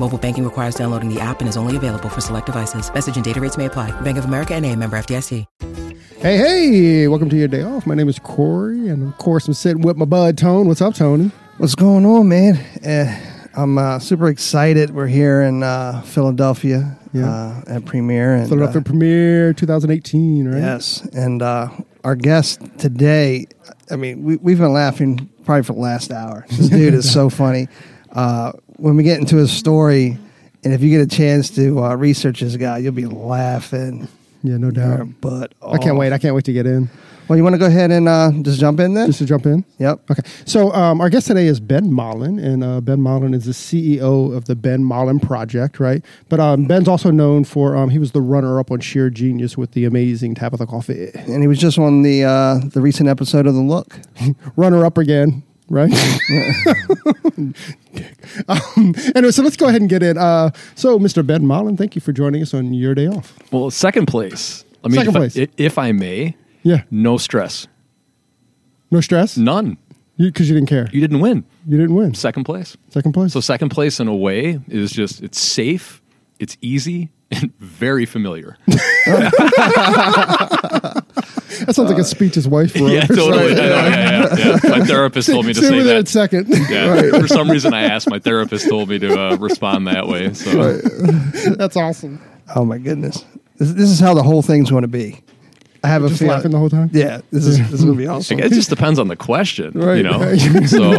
Mobile banking requires downloading the app and is only available for select devices. Message and data rates may apply. Bank of America and a member FDIC. Hey, hey, welcome to your day off. My name is Corey, and of course, I'm sitting with my bud, Tone. What's up, Tony? What's going on, man? Uh, I'm uh, super excited. We're here in uh, Philadelphia Yeah. uh, at Premiere. And, Philadelphia uh, Premiere 2018, right? Yes, and uh, our guest today. I mean, we, we've been laughing probably for the last hour. This dude is so funny. When we get into his story, and if you get a chance to uh, research this guy, you'll be laughing. Yeah, no doubt. But I can't wait. I can't wait to get in. Well, you want to go ahead and uh, just jump in then? Just to jump in. yep. Okay. So, um, our guest today is Ben Mollin, and uh, Ben Mollin is the CEO of the Ben Mollin Project, right? But um, Ben's also known for, um, he was the runner up on Shear Genius with the amazing Tabatha Coffey. And he was just on the uh, the recent episode of The Look. runner up again, right? um, anyway, so let's go ahead and get in. Uh, so, Mr. Ben Mollin, thank you for joining us on your day off. Well, second place. Let me, Second if, place. I, if I may, Yeah. no stress, No stress? none. Because you, didn't care. You didn't win. You didn't win. Second place. Second place. So second place in a way is just it's safe, it's easy, and very familiar. that sounds like a speech his wife wrote. yeah, totally. I know, yeah, yeah, yeah. My therapist told me to say with that. second. Yeah, For some reason, I asked. My therapist told me to uh, respond that way. So That's awesome. Oh my goodness, this, this is how the whole thing's going to be. I have a Just feeling. laughing the whole time? Yeah, this is this is going to be awesome. it just depends on the question, Right. you know. So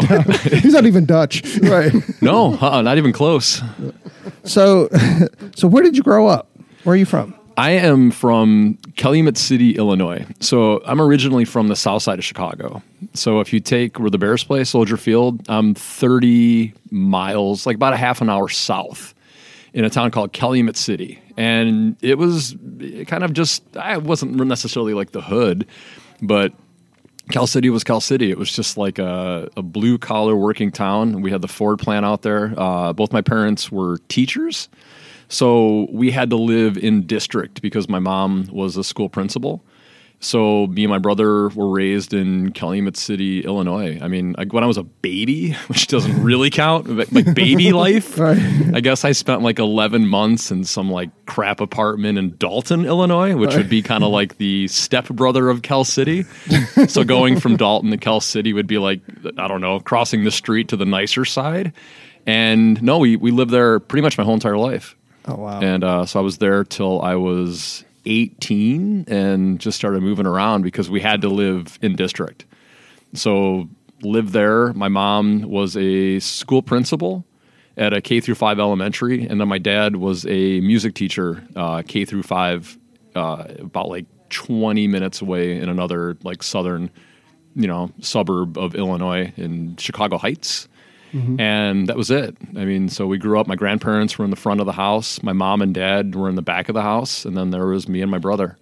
He's not even Dutch. right. no, uh, not even close. So, so where did you grow up? Where are you from? I am from Calumet City, Illinois. So I'm originally from the south side of Chicago. So if you take where the Bears play, Soldier Field, I'm 30 miles, like about a half an hour south in a town called Calumet City. And it was kind of just, I wasn't necessarily like the hood, but Cal City was Cal City. It was just like a, a blue collar working town. We had the Ford plant out there. Uh, both my parents were teachers. So we had to live in district because my mom was a school principal. So me and my brother were raised in Calumet City, Illinois. I mean, like when I was a baby, which doesn't really count, like baby life, I guess I spent like 11 months in some like crap apartment in Dalton, Illinois, which would be kind of like the stepbrother of Cal City. so going from Dalton to Cal City would be like, I don't know, crossing the street to the nicer side. And no, we, we lived there pretty much my whole entire life. Oh wow. And uh, so I was there till I was 18 and just started moving around because we had to live in district. So lived there. My mom was a school principal at a K through five elementary, and then my dad was a music teacher, uh, K through five, uh, about like 20 minutes away in another like southern, you know, suburb of Illinois in Chicago Heights. Mm-hmm. And that was it. I mean, so we grew up. My grandparents were in the front of the house. My mom and dad were in the back of the house, and then there was me and my brother.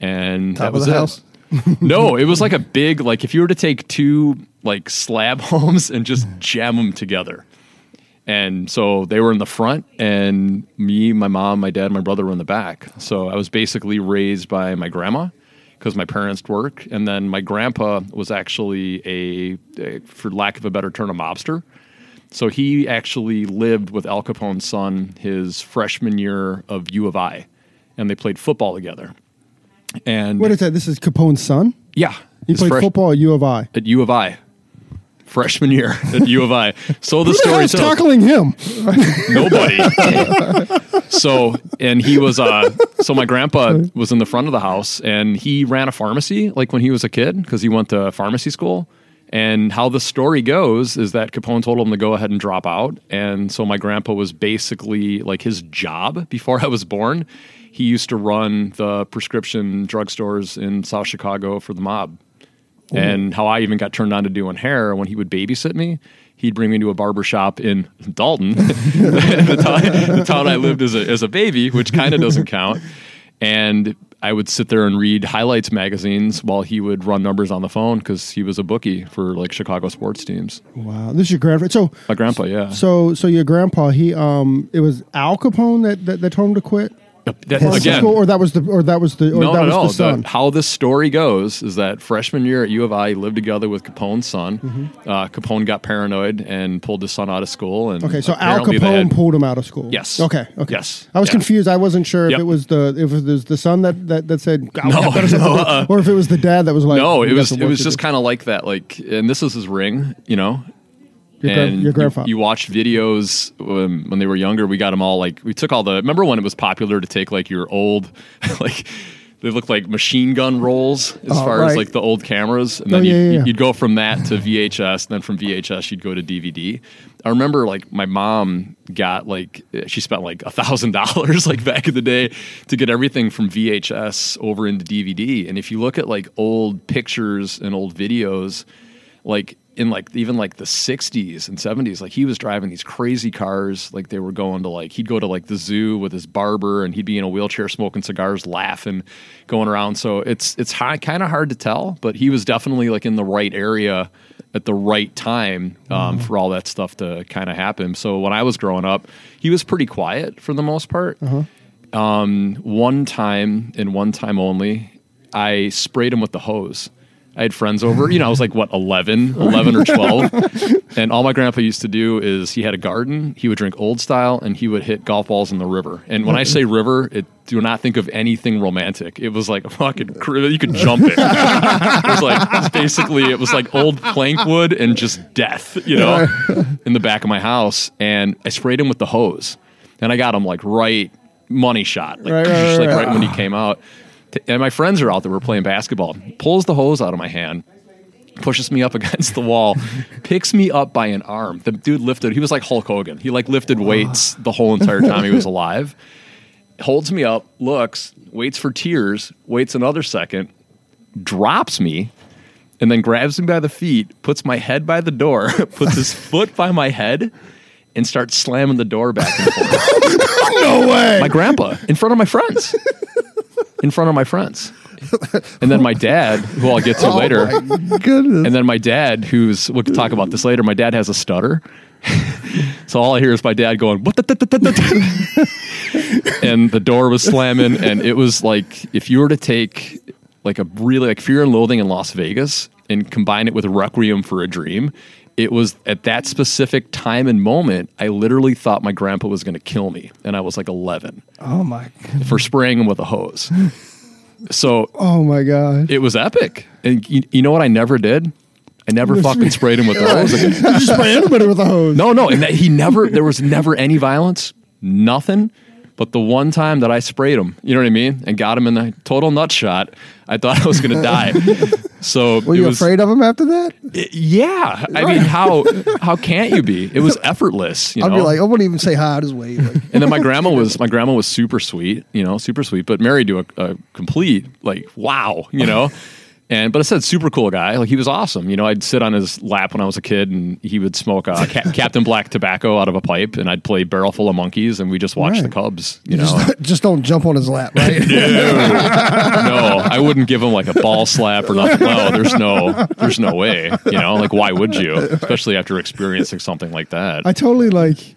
And Top that was it. house? no, it was like a big like if you were to take two like slab homes and just jam them together. And so they were in the front, and me, my mom, my dad, my brother were in the back. So I was basically raised by my grandma because my parents work, and then my grandpa was actually a, a, for lack of a better term, a mobster. So he actually lived with Al Capone's son his freshman year of U of I, and they played football together. And What is that? This is Capone's son? yeah, He played fresh- football at U of I. at U of I, freshman year at U of I. So the Who story tells tackling him? nobody. so and he was uh so my grandpa was in the front of the house and he ran a pharmacy like when he was a kid because he went to pharmacy school. And how the story goes is that Capone told him to go ahead and drop out. And so my grandpa was basically like his job before I was born. He used to run the prescription drugstores in South Chicago for the mob. And how I even got turned on to doing hair when he would babysit me. He'd bring me to a barber shop in Dalton, the, town, the town I lived as a, as a baby, which kind of doesn't count. And I would sit there and read highlights magazines while he would run numbers on the phone because he was a bookie for like Chicago sports teams. Wow, this is your grandfather. So, My grandpa, yeah. so, so your grandpa, he, um, it was Al Capone that that, that told him to quit. That- Or, again, or that was the, or that was the, or no, that no, was no. the how this story goes is that freshman year at U of I, lived together with Capone's son. Mm-hmm. Uh, Capone got paranoid and pulled his son out of school. And Okay, so Al Capone had- pulled him out of school. Yes. Okay. Okay. Yes. I was Yeah. confused. I wasn't sure if it was the if it was the son that that, that said No, got better stuff to no, uh-uh. or if it was the dad that was like no, it was it was just kind of like that. Like, and this is his ring, you know. Your, and your you- grandfather. You, watched videos um, when they were younger. We got them all like we took all the. Remember when it was popular to take like your old, like they looked like machine gun rolls as Oh, far as like the old cameras, and Oh, then yeah, you'd, yeah. you'd go from that to VHS, and then from VHS you'd go to DVD. I remember like my mom got like she spent like a thousand dollars like back in the day to get everything from VHS over into DVD. And if you look at like old pictures and old videos, like in like even like the 60s and 70s like he was driving these crazy cars like they were going to like he'd go to like the zoo with his barber and he'd be in a wheelchair smoking cigars laughing going around. So it's it's high, kind of hard to tell but he was definitely like in the right area at the right time um, for all that stuff to kind of happen. So when i was growing up he was pretty quiet for the most part. Um, one time and one time only, I sprayed him with the hose. I had friends over, you know, I was like, what, 11, 11 or 12. and all my grandpa used to do is he had a garden, he would drink old style, and he would hit golf balls in the river. And when I say river, it do not think of anything romantic. It was like a fucking, you could jump it. it was like, basically, it was like old plank wood and just death, you know, in the back of my house. And I sprayed him with the hose. And I got him like right money shot, like, Right, right, like right. right when he came out. And my friends are out there. We're playing basketball. Pulls the hose out of my hand, pushes me up against the wall, picks me up by an arm. The dude lifted. He was like Hulk Hogan. He like lifted weights ah. the whole entire time he was alive. Holds me up, looks, waits for tears, waits another second, drops me, and then grabs me by the feet, puts my head by the door, puts his foot by my head, and starts slamming the door back and forth. no way. my grandpa in front of my friends. In front of my friends. And then my dad, who I'll get to Oh later. my goodness. And then my dad, who's we'll talk about this later. My dad has a stutter, so all I hear is my dad going, "What?" the- the- the- the- the?" and the door was slamming, and it was like if you were to take like a really like Fear and Loathing in Las Vegas and combine it with Requiem for a Dream. It was at that specific time and moment, I literally thought my grandpa was going to kill me, and I was like 11 oh my. God. for spraying him with a hose. So oh my god. it was epic. And you, you know what I never did? I never fucking sprayed him with the hose again. you just spray anybody with a hose. No, no, and that he never. There was never any violence, nothing. But the one time that I sprayed him, you know what I mean, and got him in the total nut shot, I thought I was going to die. So Were you was, afraid of him after that? it- yeah, I mean, how how can't you be? It was effortless. You I'd be like, I wouldn't even say hi. Just wait. Like, and then my grandma was my grandma was super sweet, you know, super sweet, but married to a, a complete like wow, you know. And but I said super cool guy, like he was awesome. You know, I'd sit on his lap when I was a kid, and he would smoke uh, Ca- Captain Black tobacco out of a pipe, and I'd play Barrel Full of Monkeys, and we just watch the Cubs. You know, just, just don't jump on his lap, right? no, I wouldn't give him like a ball slap or nothing. No, there's no, there's no way. You know, like why would you? Especially after experiencing something like that. I totally like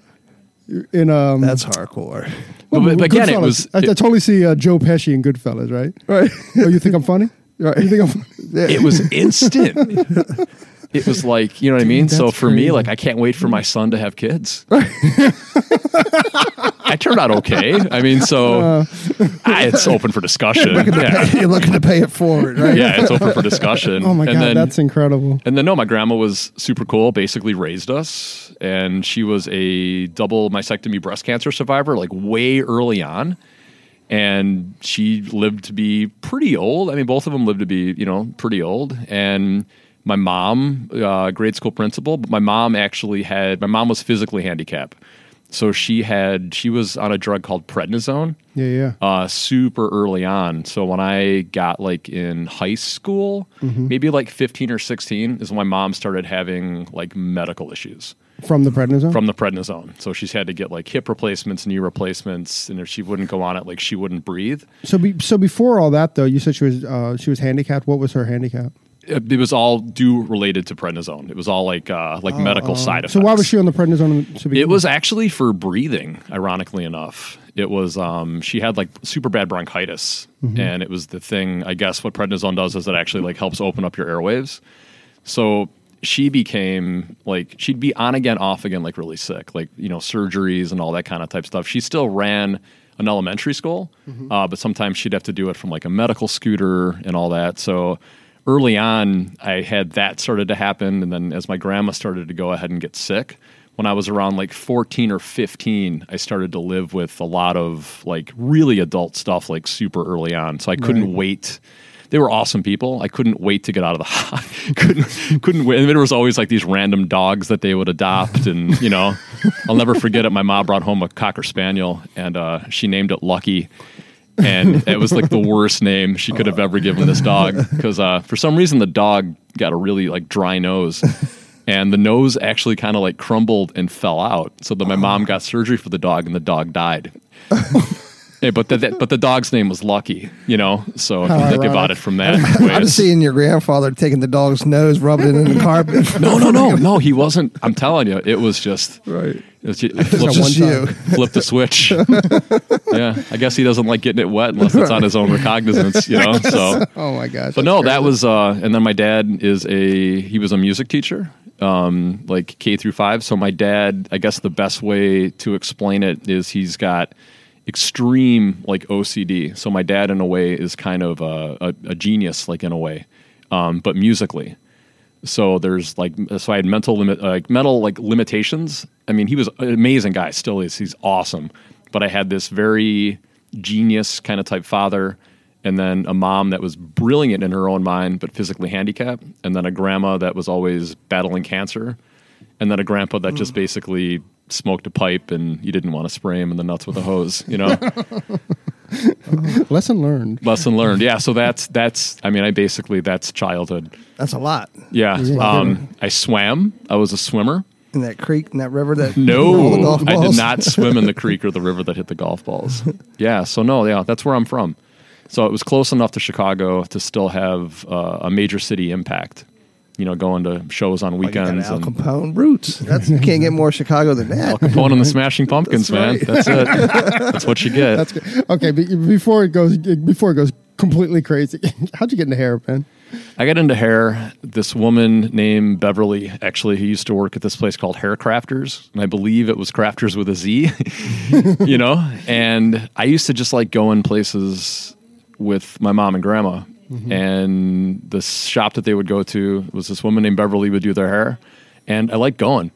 in um. That's hardcore. But, but again, it was. I, I totally see uh, Joe Pesci in Goodfellas, right? Right. Oh, you think I'm funny? Right. You think I'm? Funny? it was instant. It was like, you know what I mean? So that's for me, like, I can't wait for my son to have kids. I turned out okay. I mean, so Uh. it's open for discussion. Yeah. You're looking to pay it forward, right? yeah, it's open for discussion. Oh my and god, then, that's incredible. and then no, my grandma was super cool. Basically, raised us, and she was a double mastectomy breast cancer survivor, like way early on. And she lived to be pretty old. I mean, both of them lived to be, you know, pretty old. And my mom, uh, grade school principal, but my mom actually had. My mom was physically handicapped, so she had. She was on a drug called prednisone Yeah, yeah. uh, super early on. So when I got like in high school, maybe like 15 or 16 is when my mom started having like medical issues. From the prednisone. from the prednisone. So she's had to get like hip replacements, knee replacements, and if she wouldn't go on it, like she wouldn't breathe. so be, so before all that though, you said she was uh, she was handicapped. What was her handicap? It, it was all due related to prednisone. It was all like uh, like medical side effects. Oh, So why was she on the prednisone? To It was actually for breathing, ironically enough. It was um, she had like super bad bronchitis, Mm-hmm. and it was the thing. I guess what prednisone does is it actually like helps open up your airwaves. So she became like she'd be on again, off again, like really sick, like you know surgeries and all that kind of type stuff. She still ran an elementary school, Mm-hmm. uh, but sometimes she'd have to do it from like a medical scooter and all that. So early on, I had that started to happen, and then as my grandma started to go ahead and get sick, when I was around like 14 or 15, I started to live with a lot of like really adult stuff, like super early on. So I couldn't Right. wait. They were awesome people. I couldn't wait to get out of the couldn't couldn't wait. And there was always like these random dogs that they would adopt, and you know, I'll never forget it. My mom brought home a cocker spaniel, and uh, she named it Lucky and it was like the worst name she could have ever given this dog because uh, for some reason the dog got a really like dry nose and the nose actually kind of like crumbled and fell out so that my mom got surgery for the dog and the dog died Yeah, but the, the- but the dog's name was Lucky, you know. So if you think about it from that, I'm seeing your grandfather taking the dog's nose, rubbing it in the carpet. no, no, no, no. He wasn't. I'm telling you, it was just right. It was just, flipped, Just you. flipped the switch. yeah, I guess he doesn't like getting it wet unless it's on his own recognizance, you know. So Oh my gosh. But no, crazy. that was, uh, and then my dad is a he was a music teacher, um, like K through five. So my dad, I guess the best way to explain it is he's got extreme like OCD. So my dad, in a way, is kind of a, a, a genius, like in a way, um, but musically. So there's like so I had mental limit like mental like limitations. I mean, he was an amazing guy, still is. He's awesome. But I had this very genius kind of type father and then a mom that was brilliant in her own mind but physically handicapped and then a grandma that was always battling cancer and then a grandpa that just basically smoked a pipe and you didn't want to spray him in the nuts with a hose, you know. lesson learned. Lesson learned. Yeah, so that's that's I mean, I basically that's childhood. That's a lot Yeah. Um, I swam. I was a swimmer. in that creek, in that river. That all the No, golf I did not swim in the creek or the river that hit the golf balls. Yeah, so no, yeah, that's where I'm from. So it was close enough to Chicago to still have uh, a major city impact. You know, going to shows on Oh, weekends Al and Capone roots. That's you can't get more Chicago than that. Al Capone and the Smashing Pumpkins, man. That's it. That's what you get. That's good. Okay, but before it goes before it goes completely crazy, how'd you get into hair, Ben? I got into hair. This woman named Beverly, actually, who used to work at this place called Hair Crafters, and I believe it was Crafters with a Z, you know. And I used to just like go in places with my mom and grandma, Mm-hmm. and the shop that they would go to was this woman named Beverly would do their hair, and I liked going.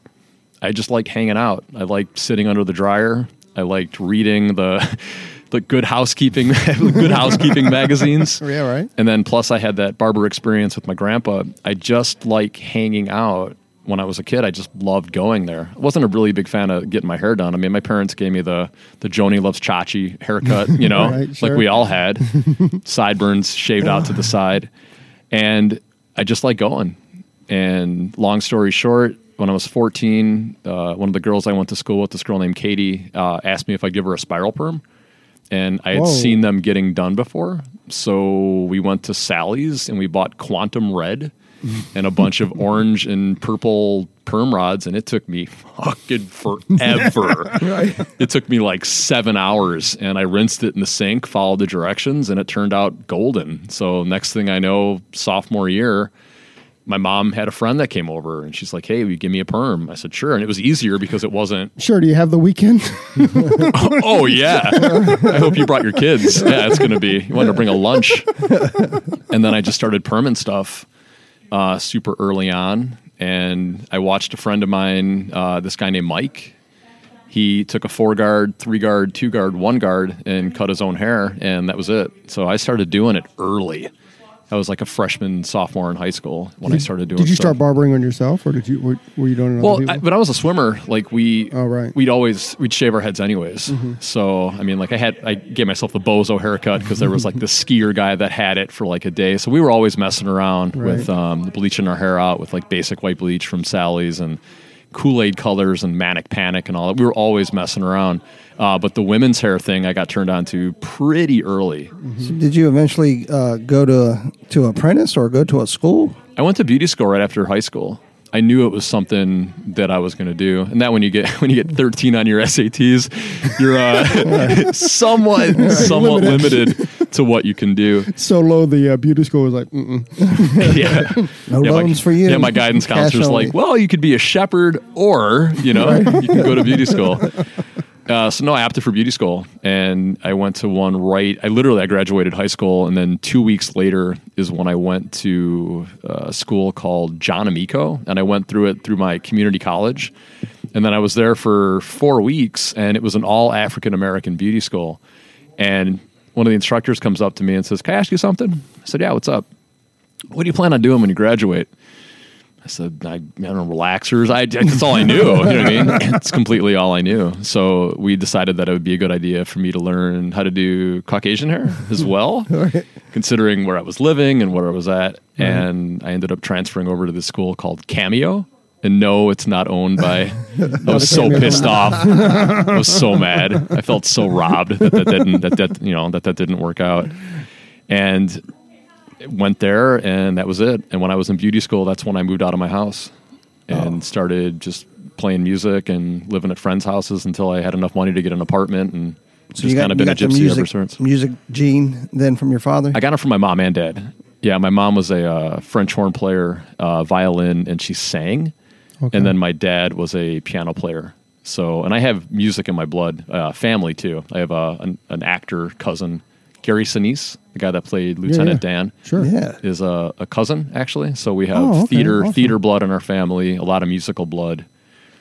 I just like hanging out. I liked sitting under the dryer. I liked reading the the good housekeeping good housekeeping magazines. Yeah, right. And then plus I had that barber experience with my grandpa. I just like hanging out when I was a kid. I just loved going there. I wasn't a really big fan of getting my hair done. I mean, my parents gave me the the Joanie loves Chachi haircut, you know, Right, sure. like we all had. Sideburns shaved out to the side. And I just like going. And long story short, when I was 14, uh, one of the girls I went to school with, this girl named Katie, uh, asked me if I'd give her a spiral perm and I had Whoa. seen them getting done before. So we went to Sally's and we bought Quantum Red and a bunch of orange and purple perm rods, and it took me fucking forever. It took me like seven hours, and I rinsed it in the sink, followed the directions, and it turned out golden. So next thing I know, sophomore year. My mom had a friend that came over and she's like, Hey, will you give me a perm? I said, Sure. And it was easier because it wasn't Sure. Do you have the weekend? Oh yeah. I hope you brought your kids. Yeah, it's gonna be. You wanted to bring a lunch, and then I just started permanent stuff uh, super early on, and I watched a friend of mine, uh, this guy named Mike. He took a four guard, three guard, two guard, one guard, and cut his own hair, and that was it. So I started doing it early. I was like a freshman, sophomore in high school when I started doing. Did you stuff. start barbering on yourself, or did you were, were you doing it Well, I, when I was a swimmer, like we, Oh, right. Mm-hmm. we'd always we'd shave our heads anyways. So I mean, like I had I gave myself the bozo haircut because there was like the skier guy that had it for like a day. So we were always messing around with um, bleaching our hair out with like basic white bleach from Sally's and Kool Aid colors and Manic Panic and all that. We were always messing around. Uh, but the women's hair thing I got turned on to pretty early. So did you eventually uh, go to to apprentice or go to a school? I went to beauty school right after high school. I knew it was something that I was going to do, and that when you get when you get 13 on your SATs, you're uh, somewhat somewhat limited to what you can do. So low, the uh, beauty school was like, yeah. No yeah, loans my, for you. Yeah, my guidance counselor's like, well, you could be a shepherd or, you know, you can go to beauty school. Uh, so no, I opted for beauty school, and I went to one right. I literally I graduated high school, and then two weeks later is when I went to a school called John Amico, and I went through it through my community college, and then I was there for four weeks, and it was an all African American beauty school, and one of the instructors comes up to me and says, "Can I ask you something?" I said, "Yeah, what's up?" What do you plan on doing when you graduate? I said, I, I don't know, relaxers. I, that's all I knew. You know what I mean? It's completely all I knew. So we decided that it would be a good idea for me to learn how to do Caucasian hair as well, considering where I was living and where I was at. And I ended up transferring over to this school called Cameo. And no, it's not owned by. I was so pissed off. I was so mad. I felt so robbed that that didn't that that you know that that didn't work out. And went there and that was it. And when I was in beauty school, that's when I moved out of my house and Oh. started just playing music and living at friends' houses until I had enough money to get an apartment and just kind of been a gypsy music, ever since. Music gene then from your father. I got it from my mom and dad. Yeah, my mom was a uh, French horn player, uh, violin, and she sang. Okay. And then my dad was a piano player. So, and I have music in my blood, uh, family too. I have a, an, an actor cousin, Gary Sinise, the guy that played Lieutenant yeah. Dan Sure. yeah. is a, a cousin actually. So we have Oh, okay. theater Awesome. theater blood in our family, a lot of musical blood.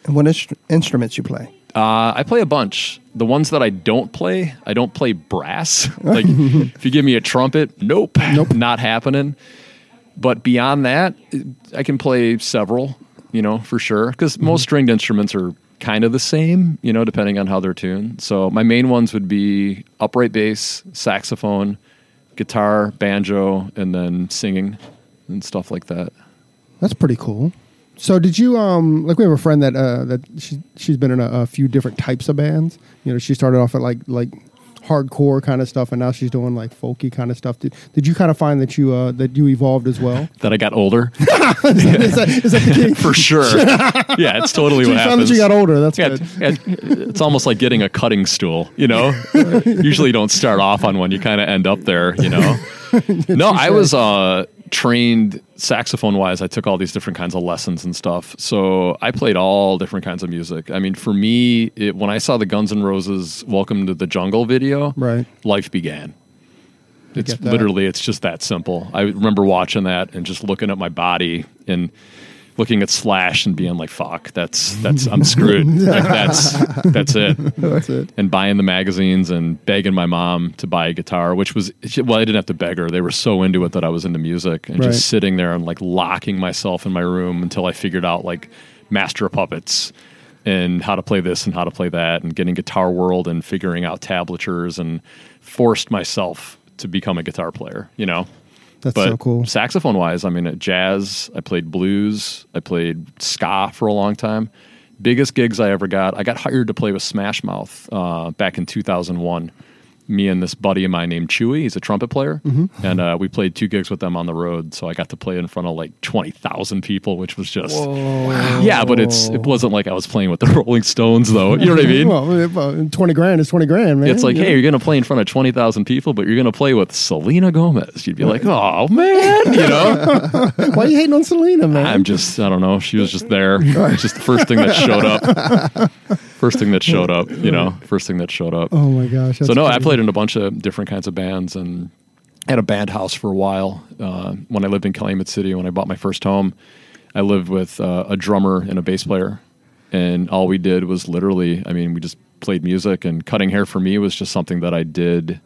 And what instru- instruments you play? Uh, I play a bunch. The ones that I don't play, I don't play brass. like if you give me a trumpet, nope, nope, not happening. But beyond that, I can play several, you know, for sure. Because most stringed instruments are kind of the same, you know, depending on how they're tuned. So my main ones would be upright bass, saxophone, guitar, banjo, and then singing and stuff like that. That's pretty cool. So did you um like we have a friend that uh that she she's been in a, a few different types of bands. You know, she started off at like like hardcore kind of stuff and now she's doing like folky kind of stuff. Did, did you kind of find that you uh that you evolved as well? That I got older. is, that, is that the for sure. yeah, it's totally So what happens. that you got older. That's Yeah, good. yeah, it's almost like getting a cutting stool. You know, usually you don't start off on one; you kind of end up there. You know. no, I was uh, trained saxophone wise. I took all these different kinds of lessons and stuff. So I played all different kinds of music. I mean, for me, it, when I saw the Guns N' Roses "Welcome to the Jungle" video, Right. life began. It's literally it's just that simple. I remember watching that and just looking at my body and looking at Slash and being like, "Fuck, that's that's I'm screwed. like that's that's it." That's it. And buying the magazines and begging my mom to buy a guitar, which was well, I didn't have to beg her. They were so into it that I was into music and Right. just sitting there and like locking myself in my room until I figured out like Master of Puppets and how to play this and how to play that and getting Guitar World and figuring out tablatures and forced myself to become a guitar player, you know. That's but so cool. saxophone wise, I mean, at jazz, I played blues, I played ska for a long time. Biggest gigs I ever got, I got hired to play with Smash Mouth uh, back in 2001. Me and this buddy of mine named Chewy, he's a trumpet player, Mm-hmm. and uh, we played two gigs with them on the road. So I got to play in front of like 20,000 people, which was just yeah. But it's it wasn't like I was playing with the Rolling Stones though. You know what I mean? Well, twenty grand is twenty grand, man. It's like, You hey, you're going to play in front of 20,000 people, but you're going to play with Selena Gomez. You'd be like, oh, man, you know? why are you hating on Selena, man? I'm just, I don't know. She was just there. It's just the first thing that showed up. First thing that showed up, you know, first thing that showed up. oh my gosh. so, no, I crazy. Played in a bunch of different kinds of bands and had a band house for a while. Uh, when I lived in Calumet City, when I bought my first home, I lived with uh, a drummer and a bass player. And all we did was literally, I mean, we just played music and cutting hair for me was just something that I did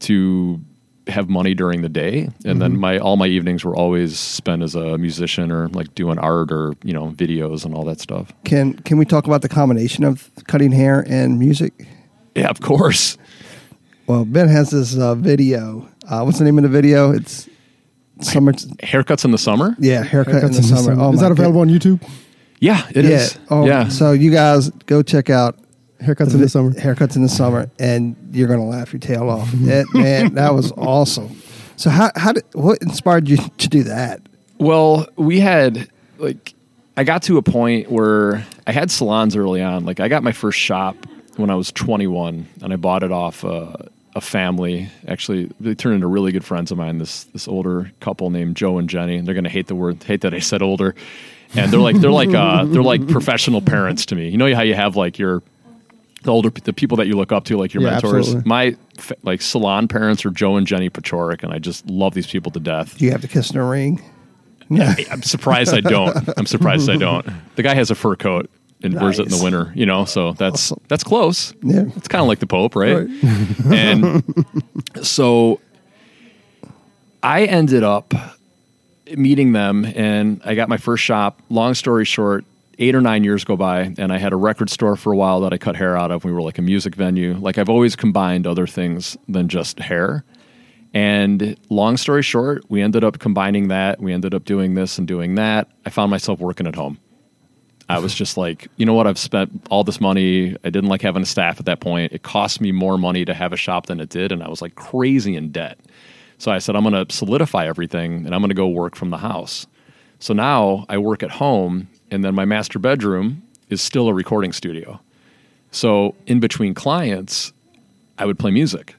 to have money during the day and Mm-hmm. then my all my evenings were always spent as a musician or like doing art or you know videos and all that stuff Can can we talk about the combination of cutting hair and music? yeah of course Well, Ben has this uh, video. Uh, what's the name of the video? It's summer. haircuts in the summer Yeah, haircut in Haircuts the summer. Oh is that available on YouTube? Yeah, it yeah. is. Oh, yeah. So you guys go check out Haircuts in the summer. haircuts in the summer, and you're gonna laugh your tail off. That, man, that was awesome. So how how did what inspired you to do that? Well, we had like I got to a point where I had salons early on. Like I got my first shop when I was 21, and I bought it off uh, a family. Actually, they turned into really good friends of mine. This this older couple named Joe and Jenny. And They're gonna hate the word, hate that I said older. And they're like they're like uh, they're like professional parents to me. You know how you have like your the older the people that you look up to, like your Yeah, mentors. absolutely. My like salon parents are Joe and Jenny Pachorik, and I just love these people to death. Do you have to kiss in a ring? I- I'm surprised I don't. I'm surprised I don't. The guy has a fur coat and wears it in the winter, you know, so that's that's close. Yeah. It's kind of like the Pope, right? and so I ended up meeting them and I got my first shop. Long story short, eight or nine years go by and I had a record store for a while that I cut hair out of. We were like a music venue. Like I've always combined other things than just hair. And long story short, we ended up combining that. We ended up doing this and doing that. I found myself working at home. I was just like, you know what? I've spent all this money. I didn't like having a staff at that point. It cost me more money to have a shop than it did. And I was like crazy in debt. So I said, I'm going to solidify everything and I'm going to go work from the house. So now I work at home, and then my master bedroom is still a recording studio. So in between clients, I would play music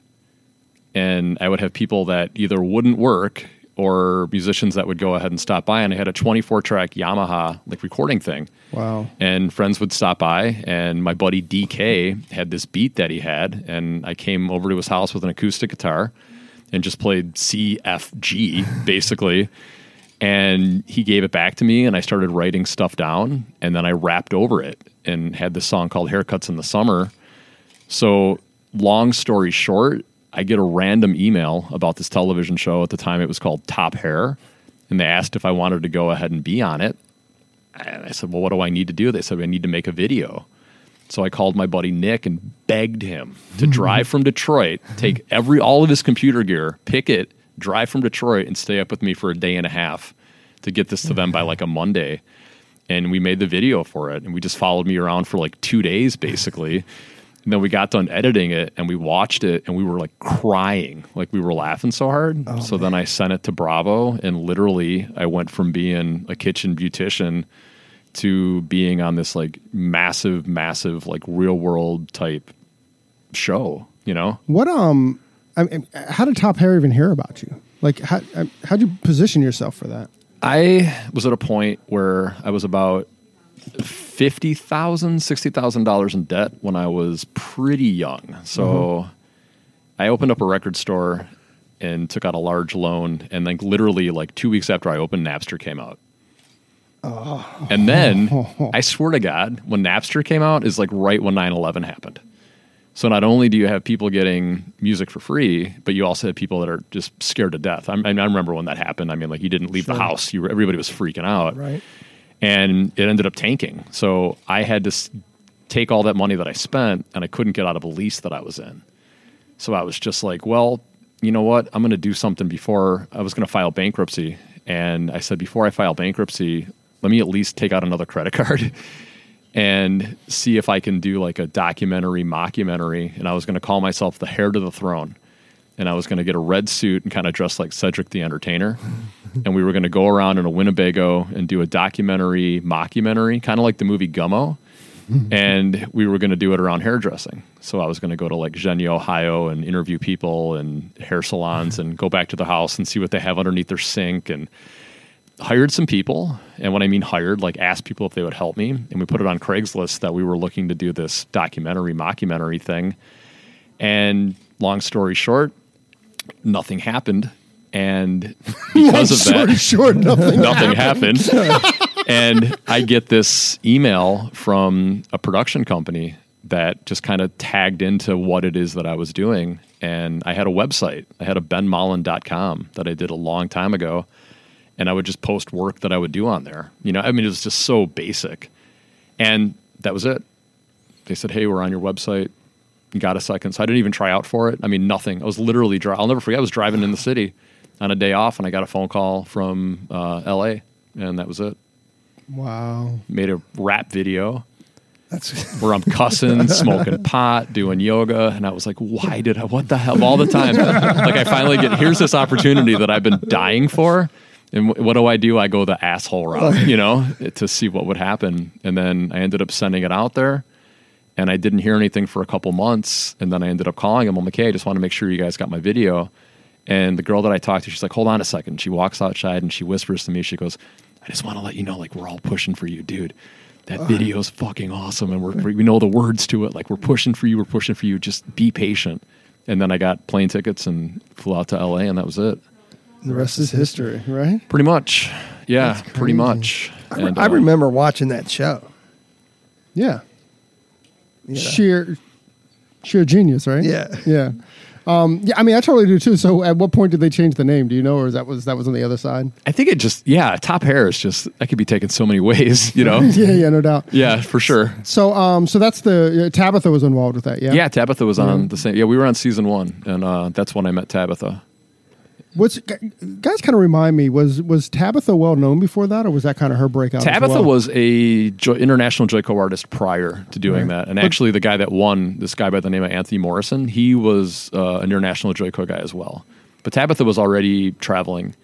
and I would have people that either wouldn't work or musicians that would go ahead and stop by. And I had a 24 track Yamaha like recording thing. Wow. And friends would stop by, and my buddy DK had this beat that he had, and I came over to his house with an acoustic guitar and just played C, F, G basically. And he gave it back to me, and I started writing stuff down, and then I rapped over it and had this song called Haircuts in the Summer. So, long story short, I get a random email about this television show. At the time, it was called Top Hair, and they asked if I wanted to go ahead and be on it. And I said, Well, what do I need to do? They said, I need to make a video. So I called my buddy Nick and begged him to mm-hmm. drive from Detroit, take every all of his computer gear, pick it, drive from Detroit, and stay up with me for a day and a half to get this to them by like a Monday. And we made the video for it, and we just followed me around for like two days, basically. And then we got done editing it, and we watched it, and we were like crying, like we were laughing so hard. so then I sent it to Bravo, and literally, I went from being a kitchen beautician to being on this like massive, massive, like real world type show. You know, What um, I mean, how did Top Hair even hear about you? Like, how um, how'd you position yourself for that? I was at a point where I was about fifty thousand, sixty thousand dollars in debt when I was pretty young. So mm-hmm. I opened up a record store and took out a large loan, and like literally like two weeks after I opened, Napster came out. Oh. And then I swear to God, when Napster came out is like right when 9-11 happened. So not only do you have people getting music for free, but you also have people that are just scared to death. I, I remember when that happened. I mean, like you didn't leave the house; you were, everybody was freaking out, Right. And it ended up tanking. So I had to take all that money that I spent, and I couldn't get out of a lease that I was in. So I was just like, well, you know what? I'm going to do something before I was going to file bankruptcy. And I said, before I file bankruptcy, let me at least take out another credit card and see if I can do like a documentary, mockumentary. And I was going to call myself the heir to the Throne. And I was going to get a red suit and kind of dress like Cedric the Entertainer. and we were going to go around in a Winnebago and do a documentary, mockumentary, kind of like the movie Gummo and we were going to do it around hairdressing. So I was going to go to like Genya, Ohio, and interview people and hair salons, and go back to the house and see what they have underneath their sink, and hired some people. And when I mean hired, like asked people if they would help me, and we put it on Craigslist that we were looking to do this documentary, mockumentary thing. And long story short, nothing happened, and because of that, short, nothing. nothing happened. and I get this email from a production company that just kind of tagged into what it is that I was doing. And I had a website. I had a benmollen.com that I did a long time ago. And I would just post work that I would do on there. You know, I mean, it was just so basic. And that was it. They said, hey, we're on your website. Got a second. So I didn't even try out for it. I mean, nothing. I was literally, dri- I'll never forget, I was driving in the city on a day off and I got a phone call from uh, LA. And that was it. Wow. Made a rap video That's where I'm cussing, smoking pot, doing yoga, and I was like, "Why did I? What the hell?" All the time, like I finally get here's this opportunity that I've been dying for, and what do I do? I go the asshole route, you know, to see what would happen, and then I ended up sending it out there, and I didn't hear anything for a couple months, and then I ended up calling him. I'm like, "Hey, I just want to make sure you guys got my video." And the girl that I talked to, she's like, "Hold on a second. She walks outside and she whispers to me. She goes, "I just want to let you know, like we're all pushing for you, dude." that video's fucking awesome and we're, we know the words to it like we're pushing for you we're pushing for you just be patient and then i got plane tickets and flew out to la and that was it The rest is history, right? pretty much yeah pretty much I, re- And, I uh, remember watching that show. Yeah. Yeah. Shear, shear genius, right? Yeah. Yeah. Um, yeah, I mean, I totally do too. So, at what point did they change the name? Do you know, or is that was that was on the other side? i think it just yeah top hair is just that could be taken so many ways you know yeah, yeah, no doubt. yeah for sure So, um, so that's the uh, Tabatha was involved with that. Yeah. yeah tabatha was on the same yeah we were on season one and uh, that's when i met tabatha What's guys kind of remind me was was Tabatha well known before that, or was that kind of her breakout? Tabatha well? was a jo- international Joico artist prior to doing Right. that, and actually the guy that won, this guy by the name of Anthony Morrison, he was uh, an international Joico guy as well. But Tabatha was already traveling.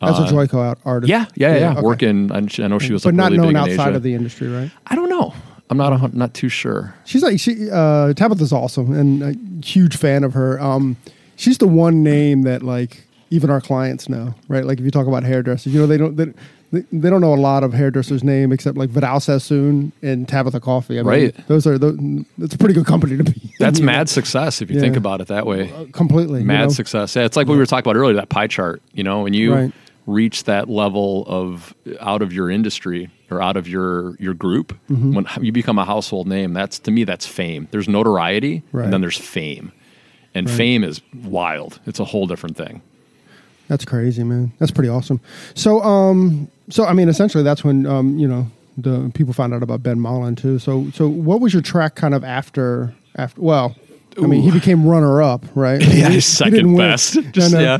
as a uh, Joico artist. Yeah, yeah, yeah. okay. Working, I I know she was, but not really known outside Asia. of the industry, right? I don't know. I'm not a, not too sure. She's like she uh, Tabatha's awesome and a huge fan of her. Um, she's the one name that like even our clients know, right? Like if you talk about hairdressers, you know they don't they, they, don't know a lot of hairdressers' name except like Vidal Sassoon and Tabatha Coffey. I mean, Right. Those are the, it's a pretty good company to be. That's you know? mad success if you Yeah. think about it that way. completely you mad know? success. Yeah, it's like what we were talking about earlier, that pie chart. You know, when you Right. reach that level of out of your industry or out of your your group, Mm-hmm. when you become a household name, that's to me that's fame. There's notoriety, Right. and then there's fame, and fame is wild. It's a whole different thing. That's crazy, man. That's pretty awesome. So, um, so I mean, essentially, that's when um, you know the people found out about Ben Mollin too. So, so what was your track kind of after after? Well, I mean, he became runner up, right? Yeah, He- second best. Just yeah,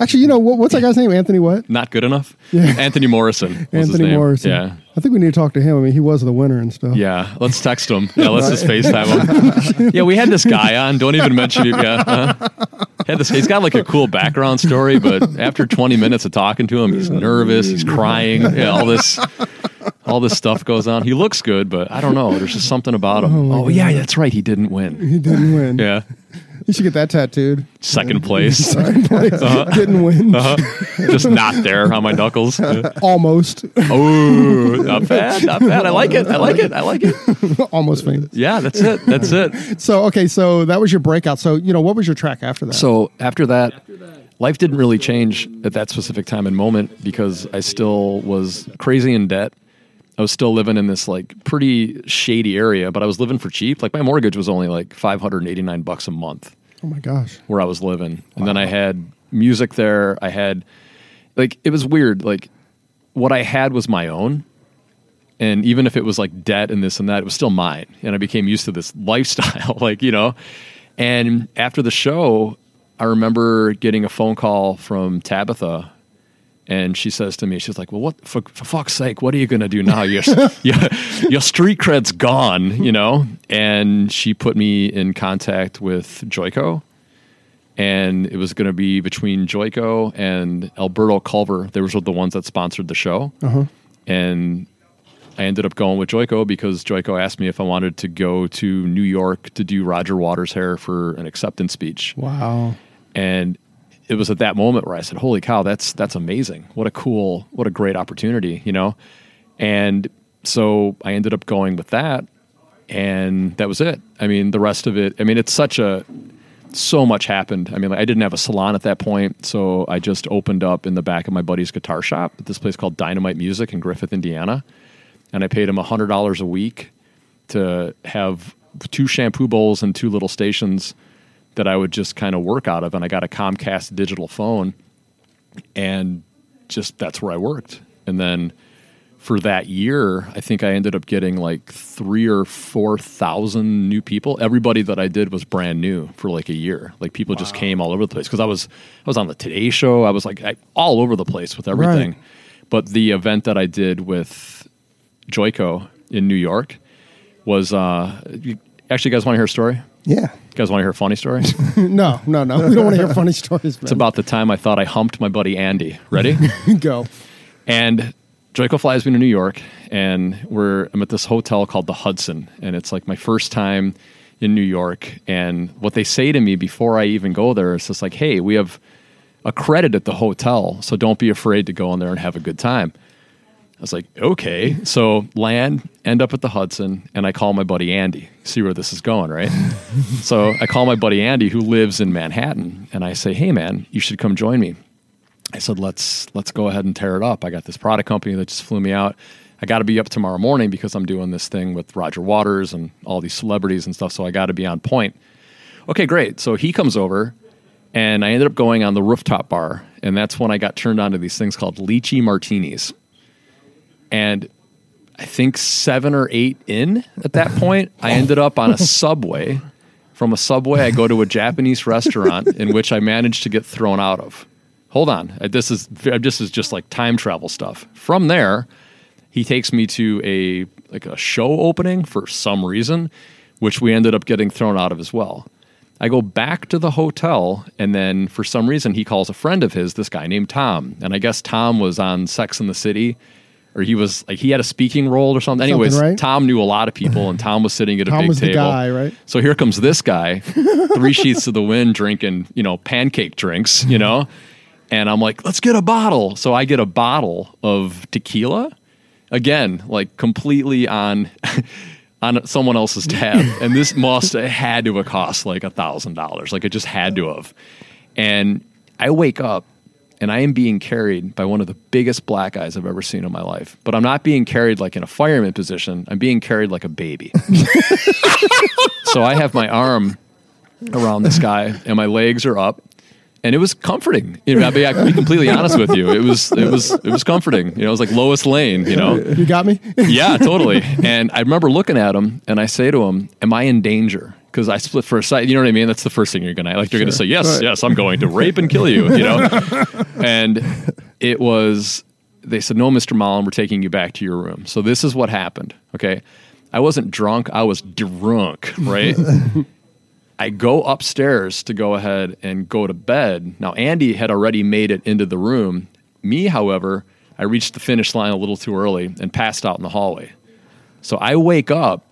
Actually, you know what, what's that guy's name? Anthony what? not good enough. Yeah. Anthony Morrison. Anthony name. Morrison. Yeah. I think we need to talk to him. I mean, he was the winner and stuff. Yeah, let's text him. Yeah, let's just FaceTime him. yeah, we had this guy on. Don't even mention it. Yeah, uh, had this. He's got like a cool background story, but after 20 minutes of talking to him, he's nervous. He's crying. Yeah, all this, all this stuff goes on. He looks good, but I don't know. There's just something about him. Oh, oh yeah, that's right. He didn't win. He didn't win. Yeah, You should get that tattooed. second place. Second place. Uh-huh. Didn't win. just not there on my knuckles. Almost. Oh, not bad. Not bad. I like it. I like it. I like it. Almost famous. Yeah, that's it. That's it. So, okay, so that was your breakout. So, you know, what was your track after that? So after that, life didn't really change at that specific time and moment because I still was crazy in debt. I was still living in this like pretty shady area, but I was living for cheap. Like my mortgage was only like 589 bucks a month oh my gosh. where I was living. And then I had music there. I had like it was weird. Like what I had was my own. And even if it was like debt and this and that, it was still mine. And I became used to this lifestyle, like, you know. And after the show, I remember getting a phone call from Tabatha and she says to me, she's like, "Well, what for, for fuck's sake? What are you going to do now? Your, your your street cred's gone, you know." And she put me in contact with Joico, and it was going to be between Joico and Alberto Culver. They were the ones that sponsored the show, Uh-huh. and I ended up going with Joico because Joico asked me if I wanted to go to New York to do Roger Waters' hair for an acceptance speech Wow. and it was at that moment where I said, "Holy cow, that's that's amazing! What a cool, what a great opportunity!" You know, and so I ended up going with that, and that was it. I mean, the rest of it. I mean, it's such a so much happened. I mean, like, I didn't have a salon at that point, so I just opened up in the back of my buddy's guitar shop at this place called Dynamite Music in Griffith, Indiana, and I paid him hundred dollars a week to have two shampoo bowls and two little stations that I would just kind of work out of. And I got a Comcast digital phone, and just that's where I worked. And then for that year, I think I ended up getting like three or four thousand new people. Everybody that I did was brand new for like a year. Like people just came all over the place because I was I was on the Today Show. I was like I, all over the place with everything. Right. But the event that I did with Joico in New York was uh, you, actually, you guys want to hear a story? Yeah. You guys want to hear a funny story? no, no, no. We don't want to hear funny stories. it's about the time I thought I humped my buddy Andy. Ready? go. And Joico flies me to New York, and we're I'm at this hotel called the Hudson, and it's like my first time in New York. And what they say to me before I even go there is just like, "Hey, we have a credit at the hotel, so don't be afraid to go in there and have a good time." I was like, "Okay." So land, end up at the Hudson, and I call my buddy Andy. See where this is going, right? so I call my buddy Andy, who lives in Manhattan, and I say, "Hey, man, you should come join me." I said, let's let's go ahead and tear it up. I got this product company that just flew me out. I got to be up tomorrow morning because I'm doing this thing with Roger Waters and all these celebrities and stuff. So I got to be on point. Okay, great. So he comes over, and I ended up going on the rooftop bar, and that's when I got turned on to these things called lychee martinis. And I think seven or eight in at that point, I ended up on a subway. From a subway, I go to a Japanese restaurant in which I managed to get thrown out of hold on, this is this is just like time travel stuff. From there, he takes me to a like a show opening for some reason, which we ended up getting thrown out of as well. I go back to the hotel, and then for some reason he calls a friend of his, this guy named Tom, and I guess Tom was on Sex in the City. Or he was like he had a speaking role or something. Anyways, right? Tom knew a lot of people, and Tom was sitting at a Tom big was the table. guy, right? So here comes this guy, three sheets to the wind, drinking, you know, pancake drinks, you know? And I'm like, let's get a bottle. So I get a bottle of tequila. Again, like completely on on someone else's tab. And this must have had to have cost like a thousand dollars. Like it just had to have. And I wake up and I am being carried by one of the biggest black guys I've ever seen in my life. But I'm not being carried like in a fireman position. I'm being carried like a baby. so I have my arm around this guy and my legs are up and it was comforting. You know, I mean, I can be completely honest with you. It was, it was, it was comforting. You know, it was like Lois Lane. You know, You got me? yeah, totally. And I remember looking at him, and I say to him, "Am I in danger?" Because I split for a second. You know what I mean? That's the first thing you're gonna like. You're gonna say, "Yes, Right. yes, I'm going to rape and kill you." You know, and it was. They said, "No, Mr. Mollin, we're taking you back to your room." So this is what happened. Okay, I wasn't drunk. I was drunk. Right. I go upstairs to go ahead and go to bed. Now, Andy had already made it into the room. Me, however, I reached the finish line a little too early and passed out in the hallway. So I wake up,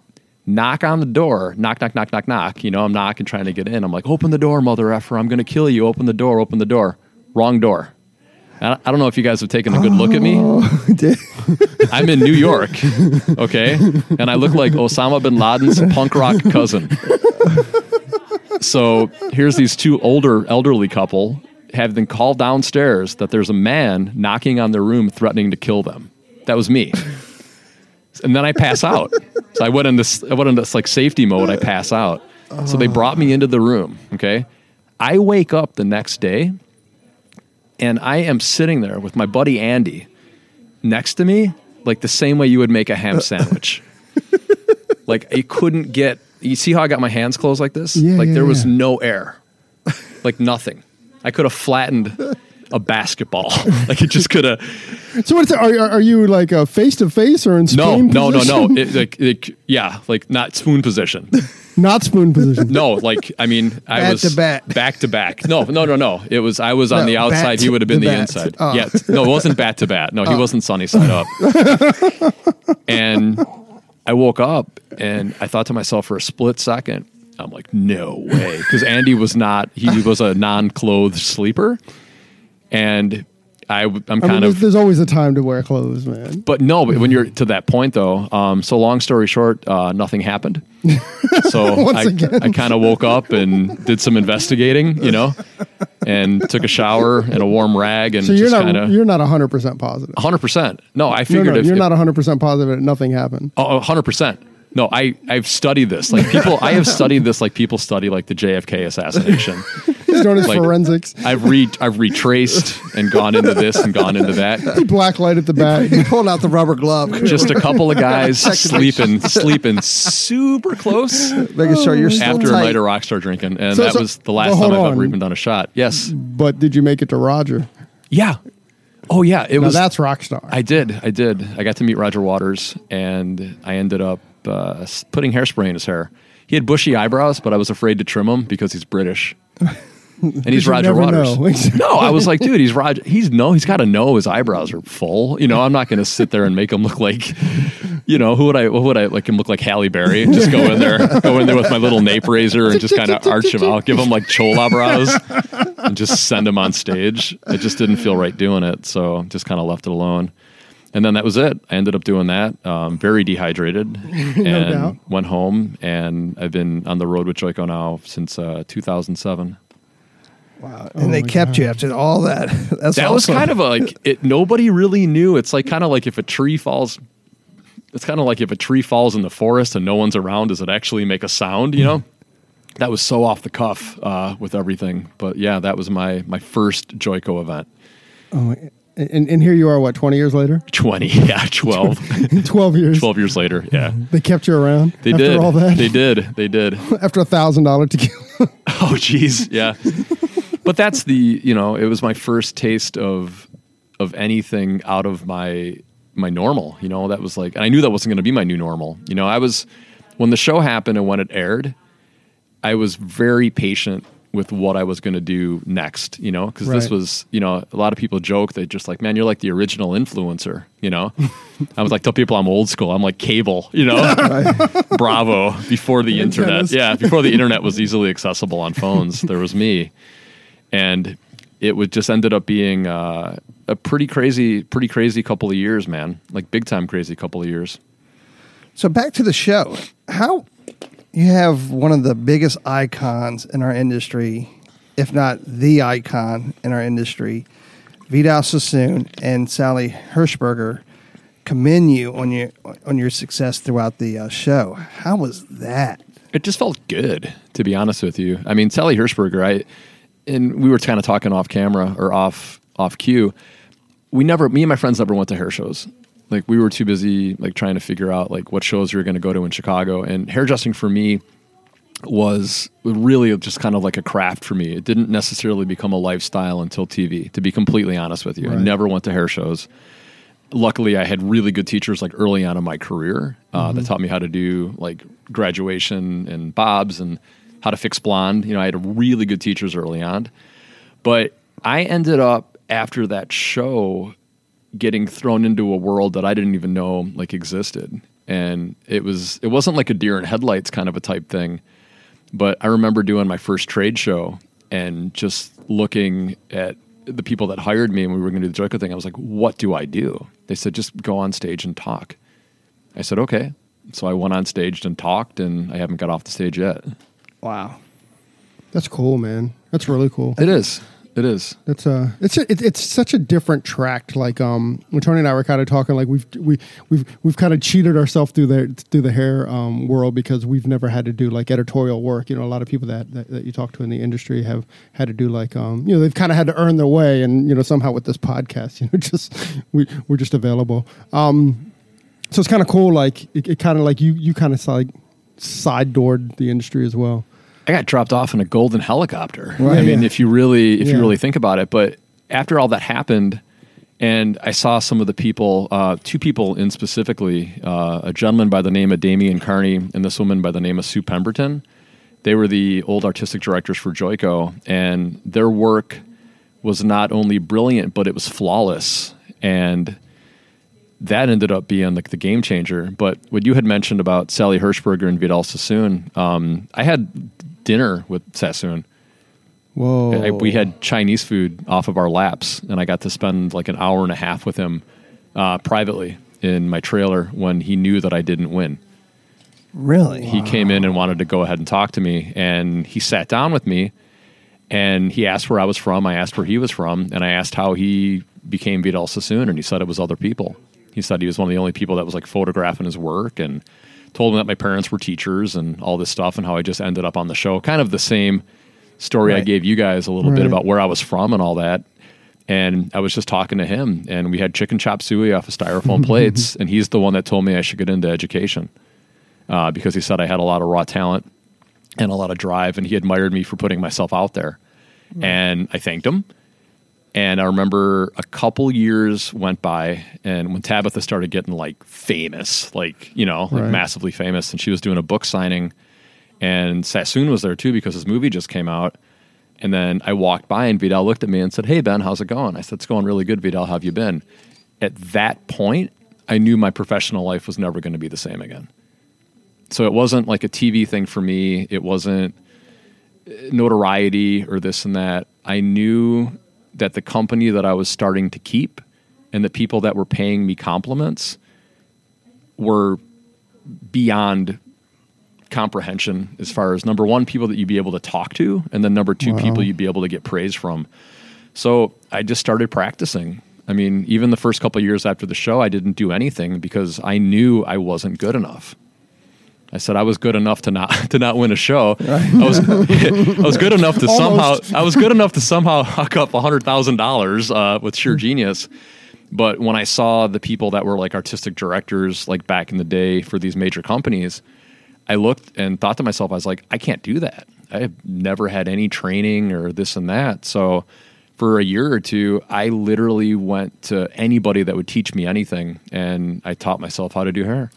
knock on the door, knock, knock, knock, knock, knock. You know, I'm knocking, trying to get in. I'm like, open the door, mother effer. I'm going to kill you. Open the door, open the door. Wrong door. I I don't know if you guys have taken a good look at me. Oh, I'm in New York, okay? And I look like Osama bin Laden's punk rock cousin. So here's these two older elderly couple have been called downstairs that there's a man knocking on their room threatening to kill them. That was me. And then I pass out. So I went in this I went in this like safety mode, I uh, pass out. So they uh-huh. brought me into the room, okay? I wake up the next day and I am sitting there with my buddy Andy next to me, like the same way you would make a ham uh. sandwich. like I couldn't get. You see how I got my hands closed like this? Yeah, like yeah, there was yeah. no air, like nothing. I could have flattened a basketball. like it just could have. So what's it? Are, are are you like uh, a face to face or in No, spoon no, no, position? no. It, like, it, yeah, like not spoon position. Not spoon position. No, like I mean, I Bat was to bat. back to back. No, no, no, no. It was I was on No, the outside. He would have been to the bat. inside. Oh. Yeah, no, it wasn't bat to bat. No, he oh. wasn't sunny side up. and I woke up and I thought to myself for a split second, I'm like, no way, because Andy was not. He was a non-clothed sleeper, and I, I'm I mean, kind there's, of there's always a time to wear clothes, man. but no, but when you're to that point though, um, so long story short, uh, nothing happened. So I, again. I kind of woke up and did some investigating, you know, and took a shower in a warm rag and So you're just not kind of you're not 100 percent positive. 100%. No, I No, figured no, if, you're if- not 100 percent positive that nothing happened. Oh, 100%. No, I, I've studied this. Like people, I have studied this like people study like the JFK assassination. He's doing his Like- forensics. I've re, I've retraced and gone into this and gone into that. He black light at the back. He pulled out the rubber glove, Just a couple of guys sleeping, sleeping super close making sure you're still after a night of Rockstar drinking, and So- that so- was the last well, time I've ever even done a shot. Yes, but did you make it to Roger? yeah, Oh yeah, it Now was. that's rock star. I did. I did. I got to meet Roger Waters, and I ended up uh, putting hairspray in his hair. He had bushy eyebrows, but I was afraid to trim them because he's British. And he's Roger Waters. no, I was like, dude, he's Roger. He's no, he's got to know his eyebrows are full. You know, I'm not going to sit there and make him look like, you know, who would I? What would I like him look like? Halle Berry? Just go in there, go in there with my little nape razor and just kind of arch him out, give him like chola brows, and just send him on stage. It just didn't feel right doing it, so just kind of left it alone. And then that was it. I ended up doing that, um, very dehydrated, and doubt. went home. And I've been on the road with Joico now since uh, 2007. Wow. And they kept you after all that. That's That was kind of a, like it. Nobody really knew. It's like kind of like if a tree falls. It's kind of like if a tree falls in the forest and no one's around, does it actually make a sound? You know, that was so off the cuff uh, with everything. But yeah, that was my my first Joico event. and, and here you are, what, 20 years later? 20, yeah, 12, 12 years. 12 years later. Yeah, They kept you around they after did. all that? They did. They did. after a $1,000 tequila. Oh, jeez, yeah. But that's the you know it was my first taste of of anything out of my my normal. You know that was like, and I knew that wasn't going to be my new normal. You know, I was when the show happened and when it aired, I was very patient with what I was going to do next. You know, because this was you know a lot of people joke they just like, man, you're like the original influencer. You know, I was like tell people I'm old school. I'm like cable. You know, Bravo before the internet. Yeah, before the internet was easily accessible on phones, there was me, and it would just ended up being uh, a pretty crazy, pretty crazy couple of years, man. Like big time crazy couple of years. So back to the show. How you have one of the biggest icons in our industry, if not the icon in our industry, Vidal Sassoon and Sally Hershberger commend you on your on your success throughout the uh, show. How was that? It just felt good, to be honest with you. I mean, Sally Hershberger, I and we were kind of talking off camera or off off cue. We never, me and my friends never went to hair shows. Like we were too busy, like trying to figure out like what shows we were going to go to in Chicago. And hairdressing for me was really just kind of like a craft for me. It didn't necessarily become a lifestyle until TV. To be completely honest with you, I never went to hair shows luckily I had really good teachers like early on in my career uh, that taught me how to do like graduation and bobs and how to fix blonde. You know, I had really good teachers early on, but I ended up after that show getting thrown into a world that I didn't even know like existed. And it was it wasn't like a deer in headlights kind of a type thing. But I remember doing my first trade show and just looking at the people that hired me and we were going to do the Joker thing. I was like, what do I do? They said, just go on stage and talk. I said, okay. So I went on stage and talked, and I haven't got off the stage yet. Wow. That's cool, man. That's really cool. It is. It is. It's uh it's a, it, it's such a different tract. Like um, when Tony and I were kind of talking, like we've we we've we've kind of cheated ourselves through the through the hair um, world because we've never had to do like editorial work. You know, a lot of people that, that that you talk to in the industry have had to do like um, you know, they've kind of had to earn their way, and you know, somehow with this podcast, you know, just we we're just available. Um, so it's kind of cool. Like it, it kind of like you you kind of like side doored the industry as well. I got dropped off in a golden helicopter. Right. I mean, Yeah. if you really, if Yeah. you really think about it, but after all that happened, and I saw some of the people, uh, two people in specifically, uh, a gentleman by the name of Damien Carney and this woman by the name of Sue Pemberton. They were the old artistic directors for Joico, and their work was not only brilliant, but it was flawless. And that ended up being like the game changer. But what you had mentioned about Sally Hershberger and Vidal Sassoon, um, I had dinner with Sassoon. Whoa, I, we had Chinese food off of our laps, and I got to spend like an hour and a half with him uh, privately in my trailer when he knew that I didn't win. Really? He came in and wanted to go ahead and talk to me, and he sat down with me, and he asked where I was from. I asked where he was from, and I asked how he became Vidal Sassoon, and he said it was other people. He said he was one of the only people that was like photographing his work, and told him that my parents were teachers and all this stuff, and how I just ended up on the show. Kind of the same story I gave you guys a little bit about where I was from and all that. And I was just talking to him, and we had chicken chop suey off of styrofoam plates, and he's the one that told me I should get into education uh, because he said I had a lot of raw talent and a lot of drive, and he admired me for putting myself out there. And I thanked him. And I remember a couple years went by, and when Tabatha started getting like famous, like, you know, like Right. massively famous, and she was doing a book signing, and Sassoon was there too because his movie just came out. And then I walked by, and Vidal looked at me and said, Hey, Ben, how's it going? I said, It's going really good, Vidal. How have you been? At that point, I knew my professional life was never going to be the same again. So it wasn't like a TV thing for me. It wasn't uh, notoriety or this and that. I knew that the company that I was starting to keep and the people that were paying me compliments were beyond comprehension as far as number one, people that you'd be able to talk to, and then number two, people you'd be able to get praise from. So I just started practicing. I mean, even the first couple of years after the show, I didn't do anything because I knew I wasn't good enough. I said I was good enough to not to not win a show. I was I was good enough to Almost. somehow I was good enough to somehow huck up hundred thousand dollars uh, with Shear Genius. But when I saw the people that were like artistic directors, like back in the day for these major companies, I looked and thought to myself, I was like, I can't do that. I have never had any training or this and that. So for a year or two, I literally went to anybody that would teach me anything, and I taught myself how to do hair.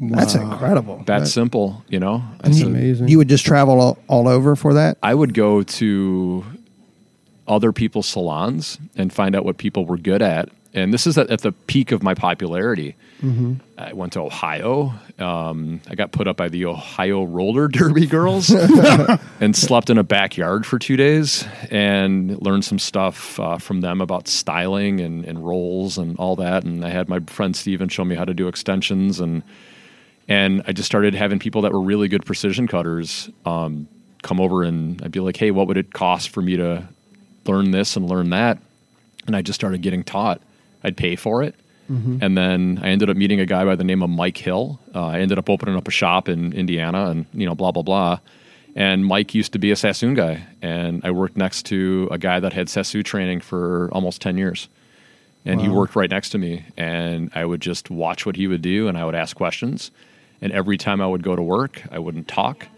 That's incredible. That simple, you know. That's said- amazing. You would just travel all, all over for that? I would go to other people's salons and find out what people were good at. And this is at, at the peak of my popularity. I went to Ohio. Um, I got put up by the Ohio roller derby girls and slept in a backyard for two days and learned some stuff uh, from them about styling and, and rolls and all that. And I had my friend Steven show me how to do extensions and and I just started having people that were really good precision cutters um, come over and I'd be like, hey, what would it cost for me to learn this and learn that? And I just started getting taught. I'd pay for it. And then I ended up meeting a guy by the name of Mike Hill. Uh, I ended up opening up a shop in Indiana and, you know, blah, blah, blah. And Mike used to be a Sassoon guy. And I worked next to a guy that had Sassoon training for almost 10 years and he worked right next to me and i would just watch what he would do and i would ask questions and every time i would go to work i wouldn't talk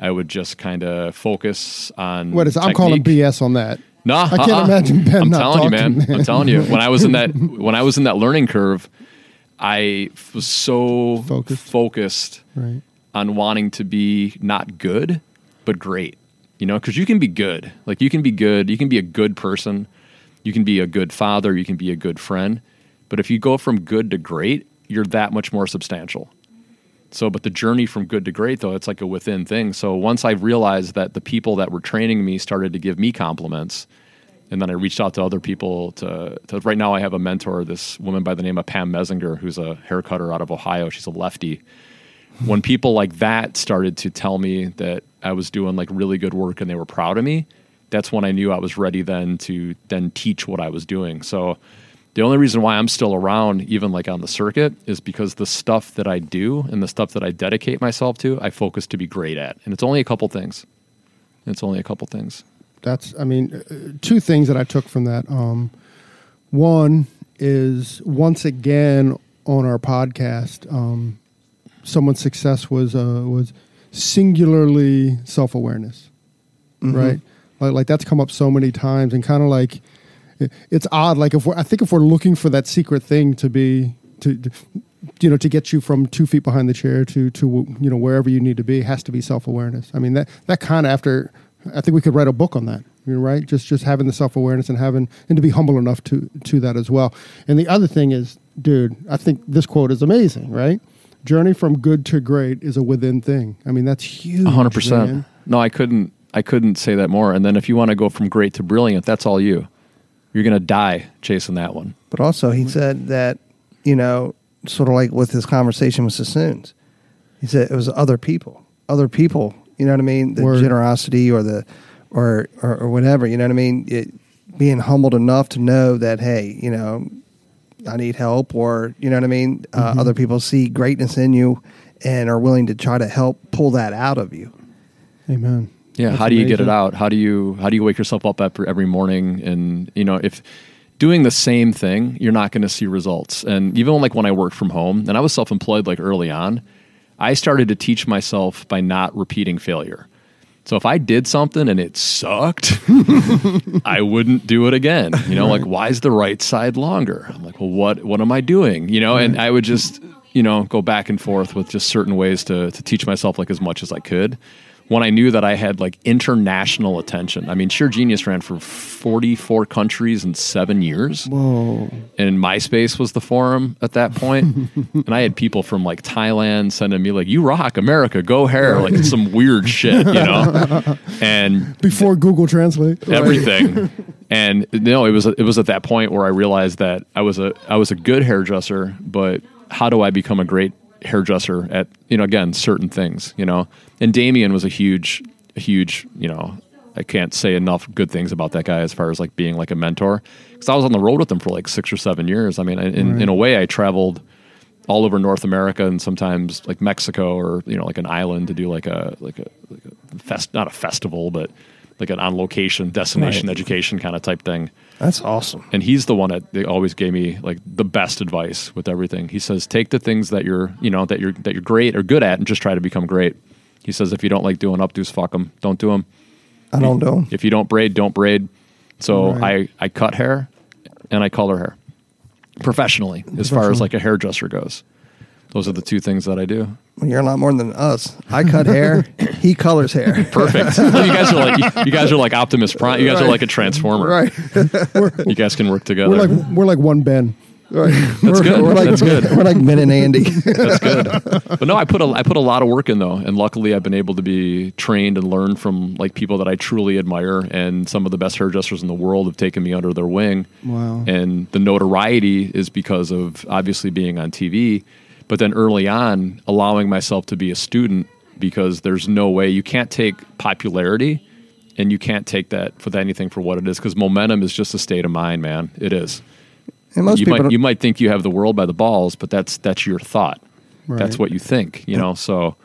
i would just kind of focus on what is? I'm calling. BS on that. no I can't uh-uh. imagine Ben i'm telling you man man. i'm telling you when i was in that when i was in that learning curve i was so Focused. focused Right. on wanting to be not good but great you know because you can be good like you can be good you can be a good person you can be a good father you can be a good friend but if you go from good to great you're that much more substantial so but the journey from good to great though it's like a within thing so once i realized that the people that were training me started to give me compliments and then I reached out to other people to, to right now I have a mentor, this woman by the name of Pam Messinger, who's a hair cutter out of Ohio. She's a lefty. When people like that started to tell me that I was doing like really good work and they were proud of me, that's when I knew I was ready then to then teach what I was doing. So the only reason why I'm still around, even like on the circuit, is because the stuff that I do and the stuff that I dedicate myself to, I focus to be great at. And it's only a couple things. It's only a couple things. That's, I mean, uh, two things that I took from that. Um, one is once again on our podcast, um, someone's success was uh, was singularly self awareness, right? Like, like that's come up so many times, and kind of like it- it's odd. Like if we're, I think if we're looking for that secret thing to be to, to you know to get you from two feet behind the chair to to you know wherever you need to be has to be self awareness. I mean that that kind of after I think we could write a book on that. You know, right? Just just having the self awareness and having and to be humble enough to to that as well. And the other thing is, dude, I think this quote is amazing. Right? Journey from good to great is a within thing. I mean that's huge. Hundred percent. man. No, I couldn't. I couldn't say that more. And then if you want to go from great to brilliant, that's all you. You're gonna die chasing that one. But also, he said that, you know, sort of like with his conversation with Sassoons, he said it was other people, other people. You know what I mean? The Word. generosity or the, or, or or whatever. You know what I mean? It, being humbled enough to know that, hey, you know, I need help, or you know what I mean. Uh, Other people see greatness in you and are willing to try to help pull that out of you. Amen. Yeah. That's how do you get it out? How do you how do you wake yourself up every, every morning? And you know if doing the same thing, you're not going to see results. And even like when I worked from home, and I was self employed like early on, I started to teach myself by not repeating failure. So if I did something and it sucked, I wouldn't do it again. You know, like why is the right side longer? I'm like, well, what what am I doing? You know, and I would just you know go back and forth with just certain ways to to teach myself like as much as I could. When I knew that I had like international attention, I mean, Shear Genius ran for 44 countries in seven years Whoa. and MySpace was the forum at that point. and I had people from like Thailand sending me like, "You rock, America, go hair," like some weird shit, you know. And Before Google Translate. everything. and no, it was it was at that point where I realized that I was a I was a good hairdresser, but how do I become a great hairdresser at you know again certain things, you know? And Damien was a huge a huge, you know, I can't say enough good things about that guy as far as like being like a mentor because I was on the road with him for like 6 or 7 years. I mean, in in a way I traveled all over North America and sometimes like Mexico or you know like an island to do like a like a, like a fest not a festival but like an on location destination Right. education kind of type thing. That's awesome. And he's the one that they always gave me like the best advice with everything. He says take the things that you're you know that you're that you're great or good at and just try to become great. He says if you don't like doing updos, fuck them, don't do them. I don't know. If you don't braid, don't braid. So Right. I I cut hair and I color hair professionally as far as like a hairdresser goes. Those are the two things that I do. Well, You're a lot more than us. I cut hair. he colors hair. Perfect. you guys are like you, guys are like Optimus Prime. You guys are like a transformer. Right. You guys can work together. We're like we're like one Ben. Right. That's good. We're like, That's good. We're like Ben and Andy. That's good. But no, I put a I put a lot of work in though, and luckily I've been able to be trained and learn from like people that I truly admire, and some of the best hairdressers in the world have taken me under their wing. Wow. And the notoriety is because of obviously being on TV, but then early on allowing myself to be a student because there's no way you can't take popularity and you can't take that for anything for what it is because momentum is just a state of mind, man. It is And most you people, might you might think you have the world by the balls, but that's that's your thought. That's what you think, you know. So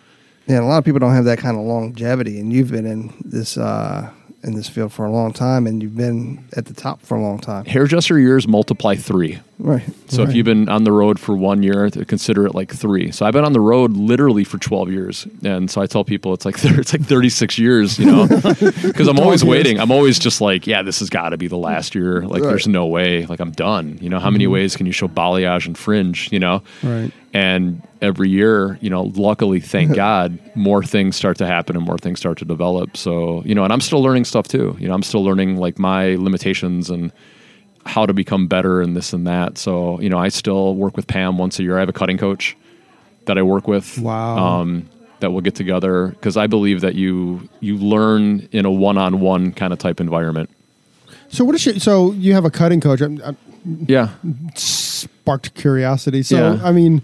yeah, a lot of people don't have that kind of longevity, and you've been in this uh, in this field for a long time, and you've been at the top for a long time. hairdresser years multiply three. Right. So if you've been on the road for one year, consider it like three. So I've been on the road literally for twelve years, and so I tell people it's like it's like thirty six years, you know, because I'm always years. waiting. I'm always just like, yeah, this has got to be the last year. Like, Right. there's no way. Like, I'm done. You know, how many mm-hmm. ways can you show balayage and fringe? You know, Right. And every year, you know, luckily, thank God, more things start to happen and more things start to develop. So, you know, and I'm still learning stuff too. You know, I'm still learning like my limitations and how to become better and this and that. So, you know, I still work with Pam once a year. I have a cutting coach that I work with. Wow. Um, that we'll get together because I believe that you you learn in a one-on-one kind of type environment. So what is she? So you have a cutting coach. I'm, I'm Yeah. sparked curiosity. So Yeah. I mean,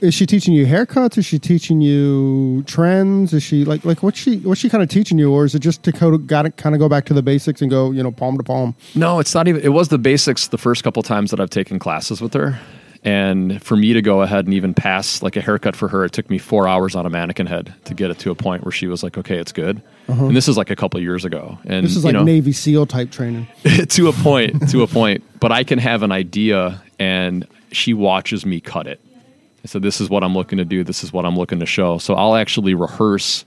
is she teaching you haircuts? Is she teaching you trends? Is she like like what's she what's she kind of teaching you, or is it just to kind of got to kind of go back to the basics and go you know palm to palm? No, it's not even. It was the basics the first couple times that I've taken classes with her. And for me to go ahead and even pass like a haircut for her, it took me four hours on a mannequin head to get it to a point where she was like, okay, it's good. And this is like a couple years ago. And Uh-huh. This is you like know, Navy SEAL type training. to a point, to a point. But I can have an idea and she watches me cut it. So this is what I'm looking to do. This is what I'm looking to show. So I'll actually rehearse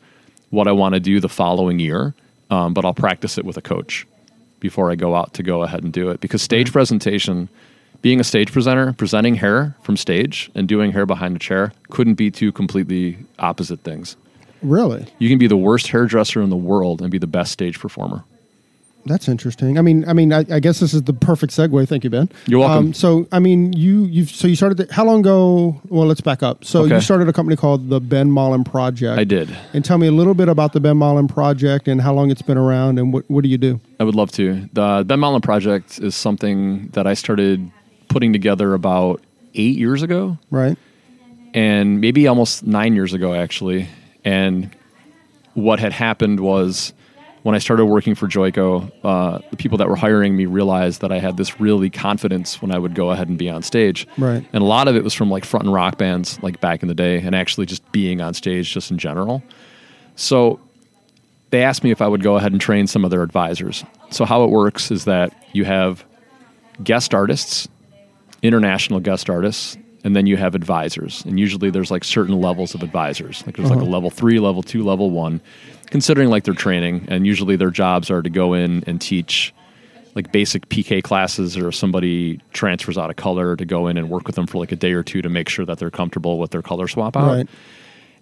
what I want to do the following year, um, but I'll practice it with a coach before I go out to go ahead and do it. Because stage presentation, being a stage presenter, presenting hair from stage and doing hair behind a chair couldn't be two completely opposite things. Really, You can be the worst hairdresser in the world and be the best stage performer. That's interesting. I mean, I mean, I, I guess this is the perfect segue. Thank you, Ben. You're welcome. Um, so, I mean, you you so you started the, how long ago? Well, let's back up. So Okay. you started a company called the Ben Mollin Project. I did. And tell me a little bit about the Ben Mollin Project and how long it's been around and what what do you do? I would love to. The Ben Mollin Project is something that I started putting together about eight years ago, Right. and maybe almost nine years ago, actually. And what had happened was when I started working for Joico, uh, the people that were hiring me realized that I had this really confidence when I would go ahead and be on stage. Right. And a lot of it was from like front and rock bands, like back in the day, and actually just being on stage just in general. So they asked me if I would go ahead and train some of their advisors. So how it works is that you have guest artists, international guest artists, and then you have advisors. And usually there's like certain levels of advisors. Like there's like a level three, level two, level one. Considering like their training, and usually their jobs are to go in and teach like basic PK classes, or if somebody transfers out of color to go in and work with them for like a day or two to make sure that they're comfortable with their color swap out. Right.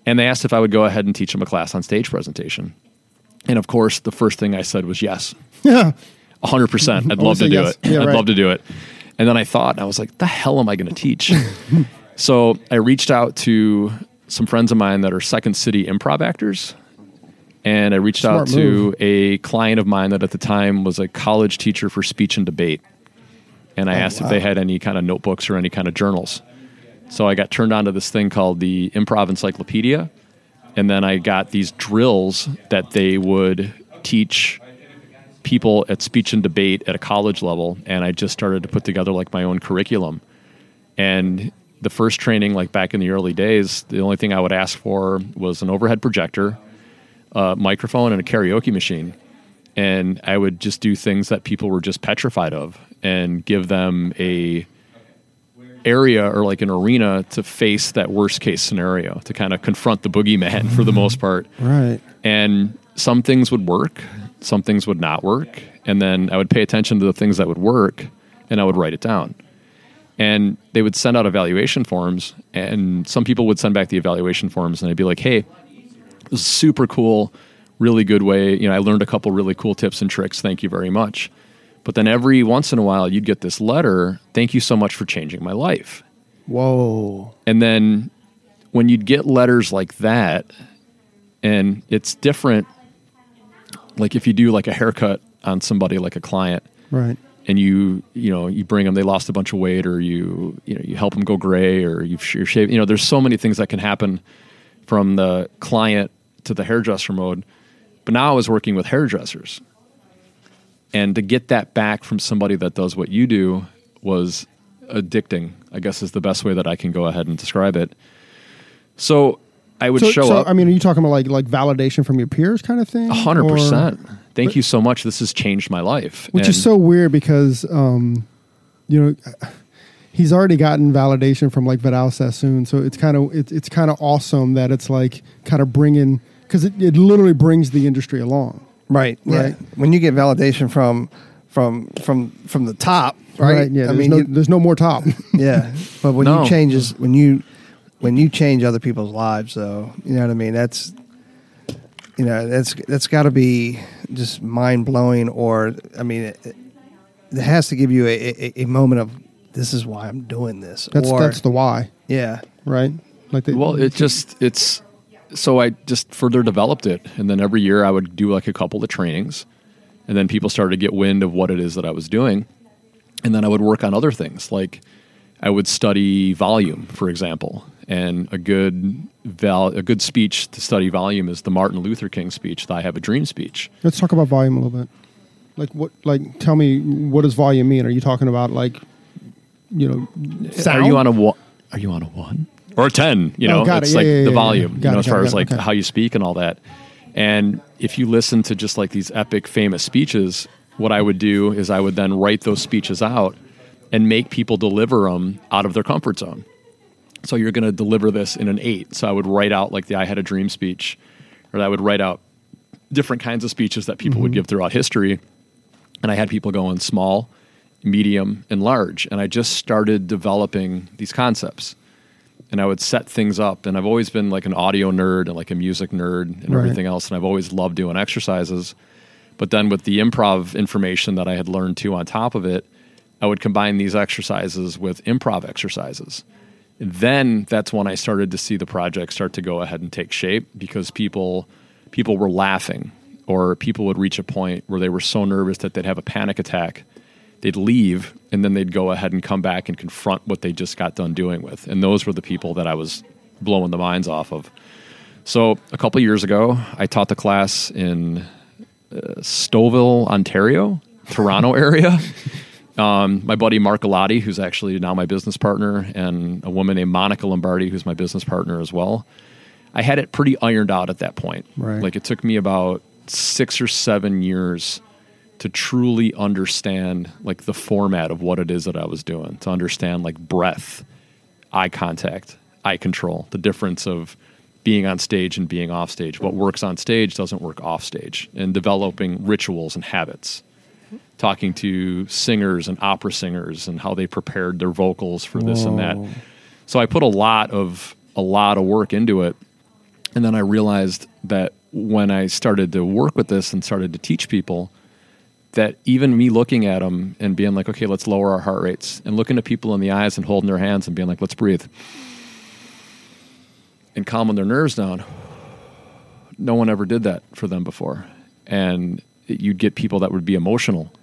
And they asked if I would go ahead and teach them a class on stage presentation. And of course, the first thing I said was yes. Yeah. 100%. I'd love to do yes. it. Yeah, I'd right. love to do it. And then I thought, I was like, the hell am I going to teach? so I reached out to some friends of mine that are Second City improv actors. And I reached out Smart to move. a client of mine that at the time was a college teacher for speech and debate. And I Oh, asked if they had any kind of notebooks or any kind of journals. So I got turned on to this thing called the Improv Encyclopedia. And then I got these drills that they would teach people at speech and debate at a college level. And I just started to put together like my own curriculum. And the first training, like back in the early days, the only thing I would ask for was an overhead projector, a microphone, and a karaoke machine. And I would just do things that people were just petrified of and give them a area or like an arena to face that worst case scenario to kind of confront the boogeyman for the most part Right. and some things would work some things would not work and then i would pay attention to the things that would work and i would write it down and they would send out evaluation forms and some people would send back the evaluation forms and i'd be like hey is super cool really good way you know i learned a couple really cool tips and tricks thank you very much but then every once in a while you'd get this letter thank you so much for changing my life Whoa. and then when you'd get letters like that, and it's different, like if you do like a haircut on somebody like a client, Right. and you you know you bring them, they lost a bunch of weight, or you you know you help them go gray, or you've you're shaving. You know, there's so many things that can happen from the client to the hairdresser mode. But now I was working with hairdressers, and to get that back from somebody that does what you do was addicting. I guess is the best way that I can go ahead and describe it. So I would So, show so up. I mean, are you talking about like like validation from your peers, kind of thing? A hundred percent. Thank you so much. This has changed my life. Which And- is so weird because, um, you know, he's already gotten validation from like Vidal Sassoon, so it's kind of it's it's kind of awesome that it's like kind of bringing because it, it literally brings the industry along. Right. Yeah. Right. When you get validation from from from from the top, right? Yeah. I There's mean, no you- there's no more top. yeah. But when No. you changes when you when you change other people's lives, though, you know what I mean. That's you know that's that's got to be just mind blowing. Or I mean, it, it has to give you a, a, a moment of this is why I'm doing this. That's or, that's the why, yeah. right? Like the, Well, it just it's so I just further developed it, and then every year I would do like a couple of trainings, and then people started to get wind of what it is that I was doing, and then I would work on other things like I would study volume, for example, and a good val a good speech to study volume is the Martin Luther King speech, the "I Have a Dream" speech. Let's talk about volume a little bit. Like what? Like tell me what does volume mean? Are you talking about like, you know, sound? Are you on a one? Are you on a one or a ten? You Oh, know, it. it's Yeah, like yeah, the yeah, yeah. volume. You it, know, as far it, as like Okay. how you speak and all that. And if you listen to just like these epic, famous speeches, what I would do is I would then write those speeches out and make people deliver them out of their comfort zone. So you're going to deliver this in an eight. So I would write out like the "I had a dream" speech, or I would write out different kinds of speeches that people Mm-hmm. would give throughout history. And I had people going small, medium, and large. And I just started developing these concepts. And I would set things up. And I've always been like an audio nerd and like a music nerd and Right. everything else. And I've always loved doing exercises. But then with the improv information that I had learned too on top of it, I would combine these exercises with improv exercises. And then that's when I started to see the project start to go ahead and take shape because people people were laughing or people would reach a point where they were so nervous that they'd have a panic attack. They'd leave and then they'd go ahead and come back and confront what they just got done doing with. And those were the people that I was blowing the minds off of. So a couple years ago, I taught the class in uh, Stouffville, Ontario, Toronto area. Um, my buddy Mark Galati, who's actually now my business partner, and a woman named Monica Lombardi, who's my business partner as well. I had it pretty ironed out at that point. Right. Like it took me about six or seven years to truly understand like the format of what it is that I was doing, to understand like breath, eye contact, eye control, the difference of being on stage and being off stage. What works on stage doesn't work off stage, and developing rituals and habits. Talking to singers and opera singers and how they prepared their vocals for this and that. So I put a lot of a lot of work into it, and then I realized that when I started to work with this and started to teach people, that even me looking at them and being like, okay, let's lower our heart rates, and looking at people in the eyes and holding their hands and being like, let's breathe and calming their nerves down. No one ever did that for them before. And you'd get people that would be emotional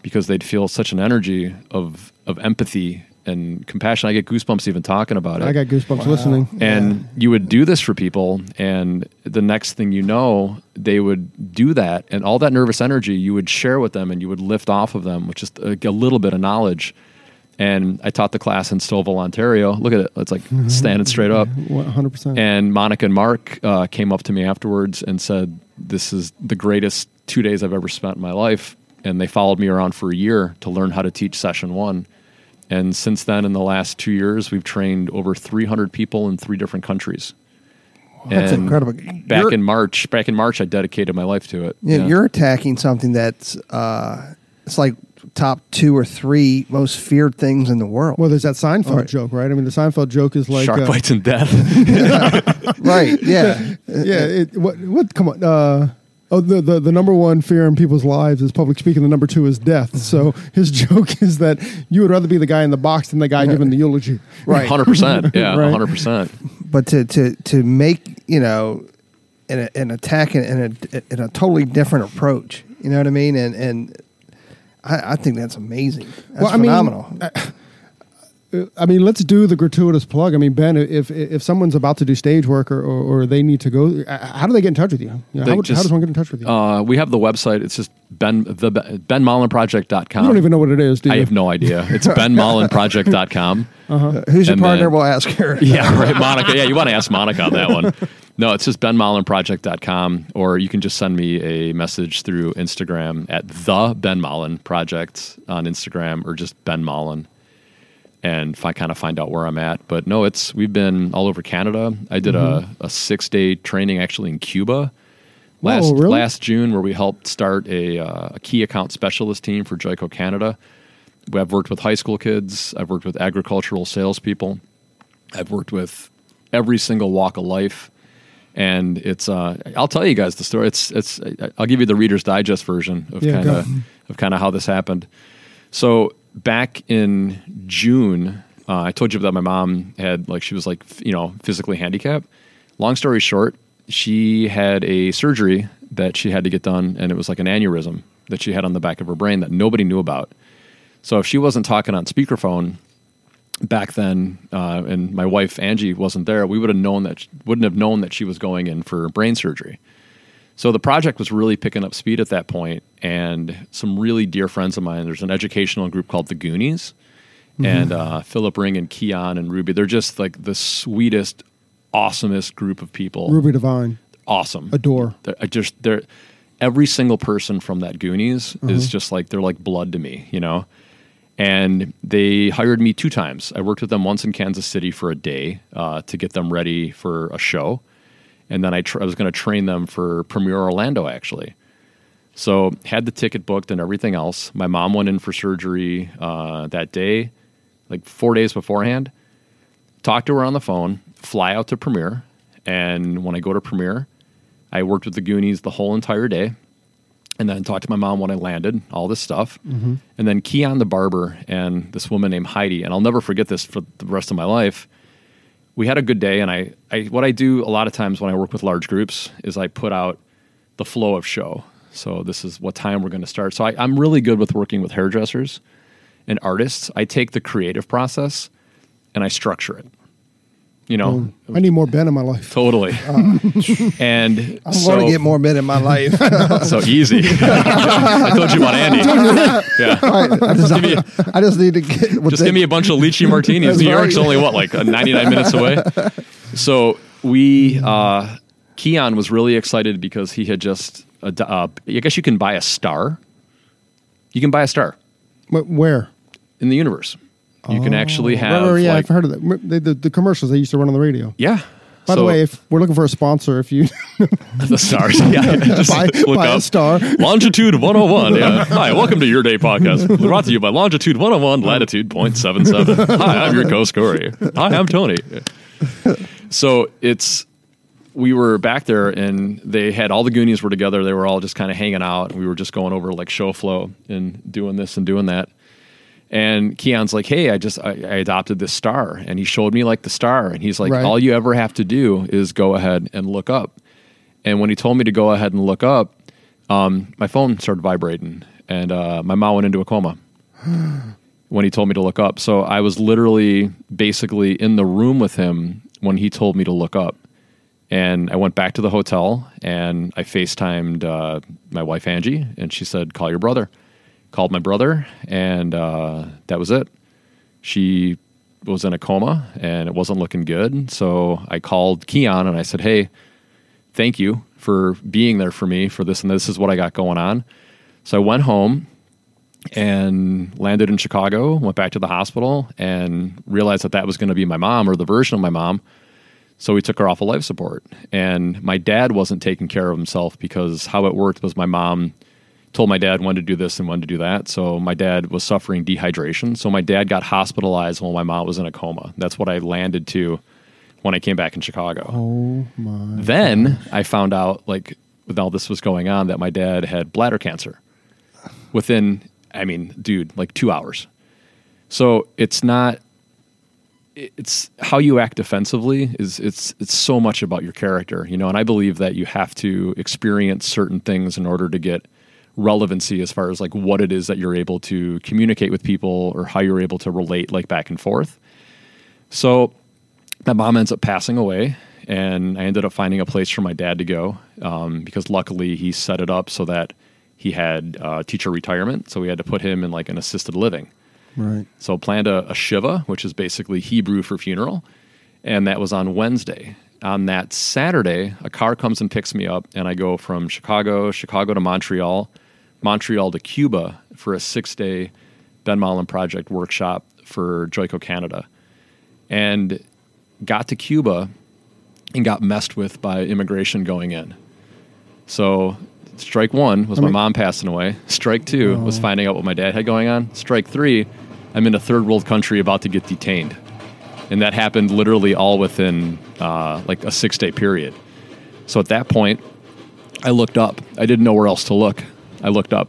because they'd feel such an energy of, of empathy and compassion. I get goosebumps even talking about it. I got goosebumps listening. and you would do this for people and the next thing you know they would do that and all that nervous energy you would share with them and you would lift off of them with just a, a little bit of knowledge. And i taught the class in stouffville ontario. Look at it. It's like standing straight up. One hundred percent. and monica and mark uh, came up to me afterwards and said this is the greatest two days i've ever spent in my life. And they followed me around for a year to learn how to teach session one and since then, in the last two years, we've trained over 300 people in three different countries. That's And incredible. Back You're- in March, back in March, I dedicated my life to it. Yeah, you're attacking something that's uh, it's like top two or three most feared things in the world. Well, there's that Seinfeld Right. joke, right? I mean, the Seinfeld joke is like, shark uh, bites and death. right? Yeah. yeah. It, what? What? Come on. Uh, oh, the, the the number one fear in people's lives is public speaking. The number two is death. Mm-hmm. So his joke is that you would rather be the guy in the box than the guy giving the eulogy. Right. 100%. Yeah, Right. 100%. but to to to make you know an, an attack in, in a in a totally different approach. You know what I mean? And and I, I think that's amazing. That's Well, I mean, phenomenal. I mean, let's do the gratuitous plug. I mean, Ben, if if someone's about to do stage work or, or, or they need to go, uh, how do they get in touch with you? You know, how, would- just- how does one get in touch with you? Uh, we have the website. It's just ben, the, benmollinproject.com. you don't even know what it is, do you? I have no idea. It's benmollinproject.com. Who's your and partner? then- we'll ask her. Yeah, right. Monica. Yeah, you want to ask Monica on that one. No, it's just benmollinproject.com, or you can just send me a message through Instagram at the Ben Mollin Project on Instagram, or just Ben Mollin, and if I kind of find out where I'm at. But no, it's we've been all over Canada. I did a, a six day training actually in Cuba last really? last June, where we helped start a, uh, a key account specialist team for Joico Canada. I've worked with high school kids. I've worked with agricultural salespeople. I've worked with every single walk of life, and it's. Uh, I'll tell you guys the story. It's. It's. I'll give you the Reader's Digest version of Yeah, kind of of kind of how this happened. So back in June, uh, I told you that my mom had like she was like you know physically handicapped. Long story short, she had a surgery that she had to get done, and it was like an aneurysm that she had on the back of her brain that nobody knew about. So if she wasn't talking on speakerphone back then, uh, and my wife Angie wasn't there, we would have known that wouldn't have known that she was going in for brain surgery. So the project was really picking up speed at that point, and some really dear friends of mine. There's an educational group called the Goonies, and uh, Philip Ring and Keon and Ruby. They're just like the sweetest, awesomest group of people. Ruby Divine, awesome, adore. they're, I just they're every single person from that Goonies is just like they're like blood to me, you know. And they hired me two times. I worked with them once in Kansas City for a day uh, to get them ready for a show, and then I, tr- I was going to train them for Premiere Orlando actually. So had the ticket booked and everything else. My mom went in for surgery uh, that day, like four days beforehand. Talked to her on the phone. Fly out to Premiere, and when I go to Premiere, I worked with the Goonies the whole entire day, and then talked to my mom when I landed. All this stuff, and then Keon the barber and this woman named Heidi, and I'll never forget this for the rest of my life. We had a good day, and I, I what I do a lot of times when I work with large groups is I put out the flow of show. So this is what time we're going to start. So I, I'm really good with working with hairdressers and artists. I take the creative process and I structure it. You know, I need more Ben in my life. totally. and I'm so, going to get more men in my life. so easy. I told you about Andy. yeah. I, just, Give I just need to get. Just they- give me a bunch of lychee martinis. New York's right. only what, like uh, 99 minutes away? So we, uh, Keon was really excited because he had just, uh, uh, I guess you can buy a star. You can buy a star Wh- Where? in the universe. You can actually oh. have, right, yeah, like, I've heard of that. The, the, commercials they used to run on the radio. yeah. By the So- way, if we're looking for a sponsor, if you the stars. Yeah, just buy, look buy up a star, Longitude 101. Yeah. Hi, welcome to Your Day Podcast. Brought to you by Longitude 101, Latitude 0.77. Hi, I'm your co Corey. Hi, I'm Tony. So it's we were back there and they had all the Goonies were together. They were all just kind of hanging out. And we were just going over like show flow and doing this and doing that. And Keon's like, "Hey, I just I, I adopted this star," and he showed me like the star, and he's like, Right. "All you ever have to do is go ahead and look up." And when he told me to go ahead and look up, um, my phone started vibrating, and uh, my mom went into a coma when he told me to look up. So I was literally basically in the room with him when he told me to look up. And I went back to the hotel and I FaceTimed uh, my wife Angie, and she said, "Call your brother." Called my brother, and uh, that was it. She was in a coma, and it wasn't looking good. So I called Keon and I said, "Hey, thank you for being there for me for this and this is what I got going on." So I went home and landed in Chicago, went back to the hospital and realized that that was going to be my mom or the version of my mom. So we took her off of life support. And my dad wasn't taking care of himself because how it worked was my mom told my dad when to do this and when to do that. So my dad was suffering dehydration. So my dad got hospitalized while my mom was in a coma. That's what I landed to when I came back in Chicago. oh my! Then I found out, like, with all this was going on, that my dad had bladder cancer within, I mean, dude, like two hours. So it's not, it's how you act defensively is it's it's so much about your character, you know. And I believe that you have to experience certain things in order to get relevancy as far as like what it is that you're able to communicate with people or how you're able to relate like back and forth. So my mom ends up passing away and i ended up finding a place for my dad to go um, because luckily he set it up so that he had uh, teacher retirement so we had to put him in like an assisted living Right. so planned a, a shiva which is basically hebrew for funeral and that was on wednesday on that saturday a car comes and picks me up and i go from chicago chicago to montreal montreal to cuba for a six day ben Mollin project workshop for joico canada and got to Cuba and got messed with by immigration going in. So, strike one was my mom passing away. Strike two was finding out what my dad had going on. Strike three, I'm in a third world country about to get detained. And that happened literally all within uh, like a six day period. So, at that point, I looked up. I didn't know where else to look. I looked up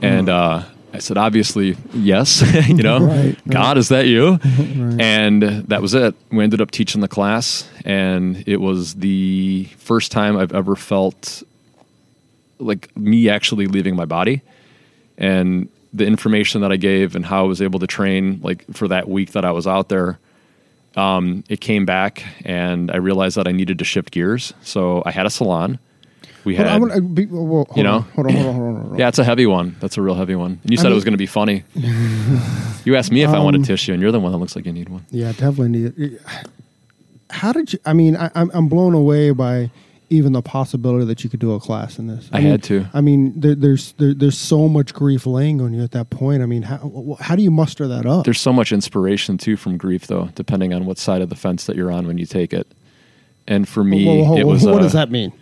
and uh, I said, obviously, yes. you know, Right, right. God, is that you? And that was it. We ended up teaching the class, and it was the first time I've ever felt like me actually leaving my body. And the information that I gave and how I was able to train, like for that week that I was out there, um, it came back, and I realized that I needed to shift gears. So I had a salon. We had, on, gonna, uh, be, well, hold You know? on, hold on, hold on, hold on, hold on. yeah, it's a heavy one. That's a real heavy one. And you said it was going to be funny. you asked me if I wanted um, tissue, and you're the one that looks like you need one. Yeah, definitely need it. How did you? I mean, I, I'm I'm blown away by even the possibility that you could do a class in this. I mean, had to. I mean, there, there's there, there's so much grief laying on you at that point. I mean, how how do you muster that up? There's so much inspiration too from grief, though, depending on what side of the fence that you're on when you take it. And for me, it was what a- does that mean?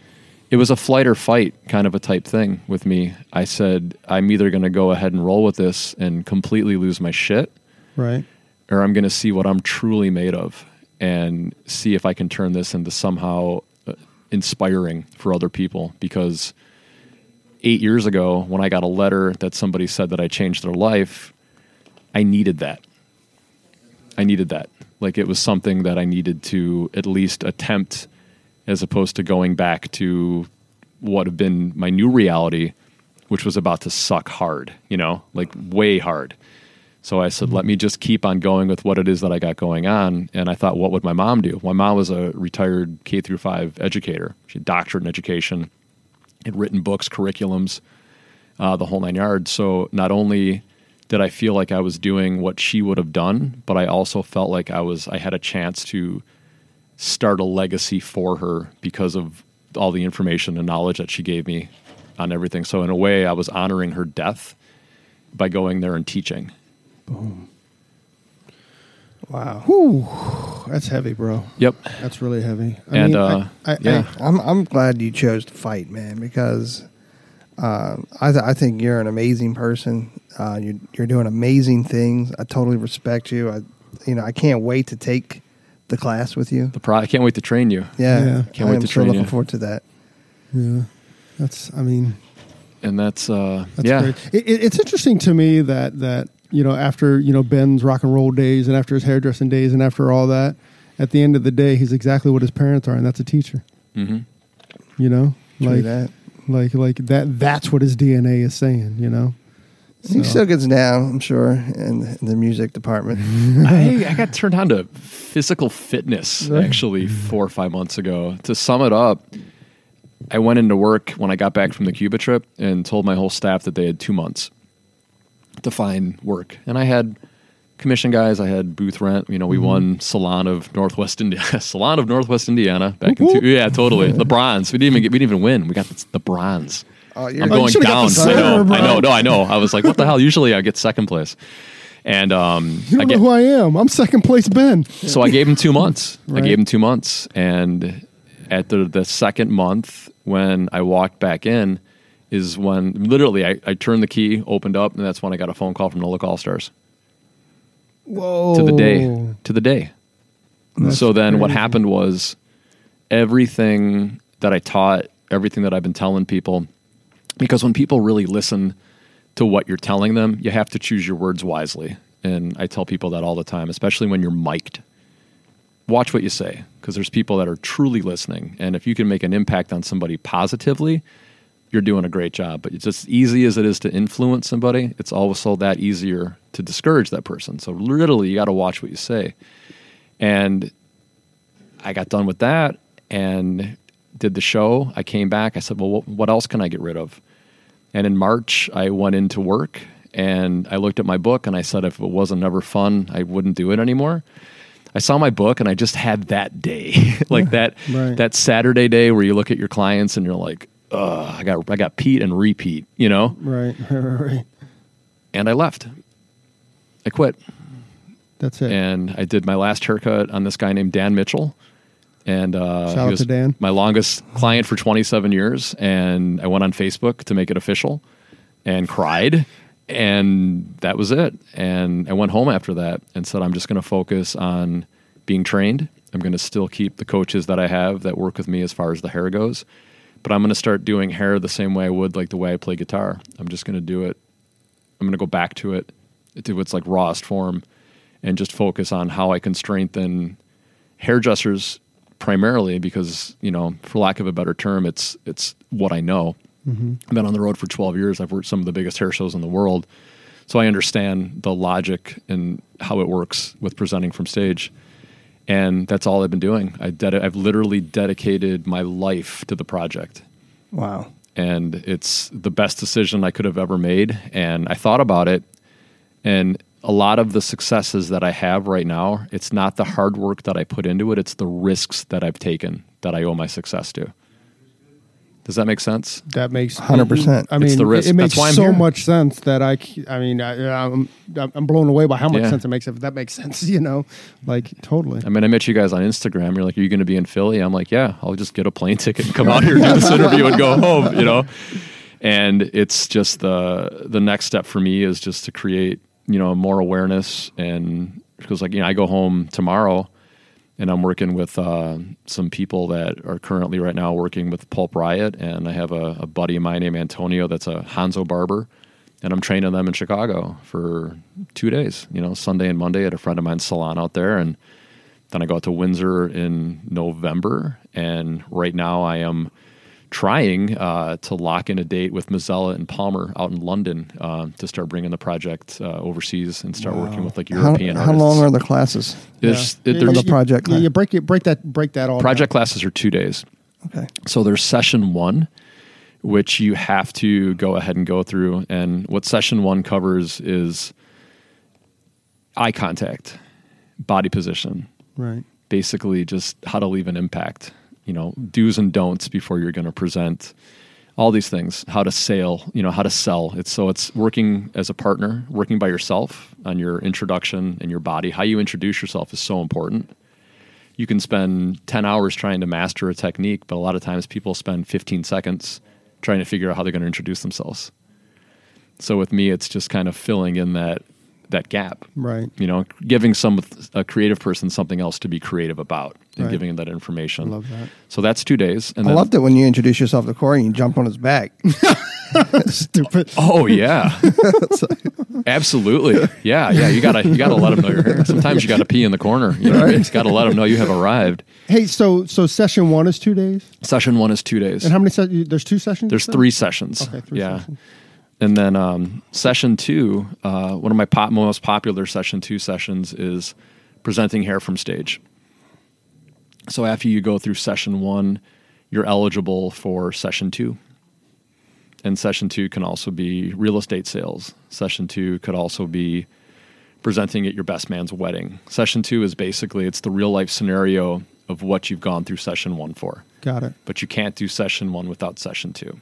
It was a flight or fight kind of a type thing with me. I said, I'm either going to go ahead and roll with this and completely lose my shit, Right. or I'm going to see what I'm truly made of and see if I can turn this into somehow uh, inspiring for other people. Because eight years ago, when I got a letter that somebody said that I changed their life, I needed that. I needed that. Like it was something that I needed to at least attempt as opposed to going back to what had been my new reality, which was about to suck hard, you know, like way hard. So I said, let me just keep on going with what it is that I got going on. And I thought, what would my mom do? My mom was a retired K through five educator. She had doctorate in education, had written books, curriculums, uh, the whole nine yards. So not only did I feel like I was doing what she would have done, but I also felt like I was I had a chance to start a legacy for her because of all the information and knowledge that she gave me on everything. So in a way, I was honoring her death by going there and teaching. Boom. Wow. Whew. that's heavy, bro. Yep. That's really heavy. I And, mean, uh, I, I, yeah. I, I'm I'm glad you chose to fight, man, because uh, I th- I think you're an amazing person. Uh, you're you're doing amazing things. I totally respect you. I you know I can't wait to take the class with you. The pro- I can't wait to train you. Yeah, Yeah. Can't I wait am to so train looking you. forward to that. yeah, that's. I mean, And that's, uh, That's yeah. great. It, it, it's interesting to me that that you know after you know Ben's rock and roll days and after his hairdressing days and after all that, at the end of the day, he's exactly what his parents are, and that's a teacher. hmm You know, True like that. like like that. That's what his DNA is saying. You know. He So- still gets down, I'm sure, in, in the music department. I, I got turned on to physical fitness actually four or five months ago. To sum it up, I went into work when I got back from the Cuba trip and told my whole staff that they had two months to find work. And I had commission guys, I had booth rent. You know, we mm-hmm. won Salon of Northwest Indiana, Salon of Northwest Indiana back in two, yeah, totally the bronze. We didn't even get, we didn't even win. We got the, the bronze. You're I'm going down. I know. I know, no, I know. I was like, what the hell? Usually I get second place. And um, You don't get, know who I am. I'm second place Ben. so I gave him two months. I gave him two months, and at the the second month, when I walked back in, is when literally I, I turned the key, opened up, and that's when I got a phone call from the local All Stars Whoa. to the day to the day. so then what happened was everything that I taught, everything that I've been telling people, because when people really listen to what you're telling them, you have to choose your words wisely. And I tell people that all the time, especially when you're mic'd. Watch what you say, because there's people that are truly listening. And if you can make an impact on somebody positively, you're doing a great job. But it's as easy as it is to influence somebody, it's also that easier to discourage that person. So literally, you got to watch what you say. And I got done with that and did the show. I came back. I said, well, what, what else can I get rid of? And in March, I went into work and I looked at my book and I said, if it wasn't ever fun, I wouldn't do it anymore. I saw my book and I just had that day, like that right. that Saturday day where you look at your clients and you're like, Ugh, I got I got Pete and repeat, you know. Right, right, right. And I left. I quit That's it. and I did my last haircut on this guy named Dan Mitchell. And uh, Shout out to Dan. my longest client for 27 years. And I went on Facebook to make it official and cried. And that was it. And I went home after that and said, I'm just going to focus on being trained. I'm going to still keep the coaches that I have that work with me as far as the hair goes. But I'm going to start doing hair the same way I would like the way I play guitar. I'm just going to do it. I'm going to go back to it, to its like rawest form, and just focus on how I can strengthen hairdressers primarily because you know, for lack of a better term, it's it's what I know. I've been on the road for 12 years. I've worked some of the biggest hair shows in the world, so I understand the logic and how it works with presenting from stage. And that's all I've been doing. I ded- I've literally dedicated my life to the project Wow. and it's the best decision I could have ever made. And I thought about it, and a lot of the successes that I have right now, it's not the hard work that I put into it; it's the risks that I've taken that I owe my success to. Does that make sense? That makes 100%. I mean, the risk. it, it makes That's why I'm so here. much sense that I. c- I mean, I, I'm I'm blown away by how much Yeah. sense it makes. If that makes sense, you know, like totally. I mean, I met you guys on Instagram. You're like, "Are you going to be in Philly?" I'm like, "Yeah, I'll just get a plane ticket and come out here, do this interview, and go home." You know, and it's just the the next step for me is just to create you know more awareness and because like you know I go home tomorrow and I'm working with uh, some people that are currently right now working with Pulp Riot, and I have a, a buddy of mine named Antonio that's a Hanzo barber, and I'm training them in Chicago for two days. You know, Sunday and Monday at a friend of mine's salon out there, and then I go out to Windsor in November, and right now I am trying uh, to lock in a date with Mazella and Palmer out in London uh, to start bringing the project uh, overseas and start working with like European how artists. long are the classes? There's- Yeah. it- there's- the project You, class. you break it, break that, break that all. project down. classes are two days. Okay. So there's session one, which you have to go ahead and go through. And what session one covers is eye contact, body position, Right. basically just how to leave an impact, you know, do's and don'ts before you're going to present all these things, how to sell, you know, how to sell. It's so it's working as a partner, working by yourself on your introduction and your body. How you introduce yourself is so important. you can spend 10 hours trying to master a technique, but a lot of times people spend 15 seconds trying to figure out how they're going to introduce themselves. So with me, it's just kind of filling in that that gap. Right. You know, giving some a creative person something else to be creative about and Right. giving him that information. I love that. So that's two days. And I then, loved it when you introduced yourself to Corey and you jump on his back. Stupid. Oh yeah, absolutely. Yeah, yeah. You gotta you gotta let them know you're here. Sometimes you gotta pee in the corner. You know, you just gotta let them know you have arrived. Hey, so so session one is two days, Session one is two days. and how many sessions? There's two sessions. There's three sessions. Okay, three yeah. sessions. And then um, session two, uh, one of my pop, most popular session two sessions is presenting hair from stage. So after you go through session one, you're eligible for session two. And session two can also be real estate sales. Session two could also be presenting at your best man's wedding. Session two is basically it's the real life scenario of what you've gone through session one for. Got it. But you can't do session one without session two.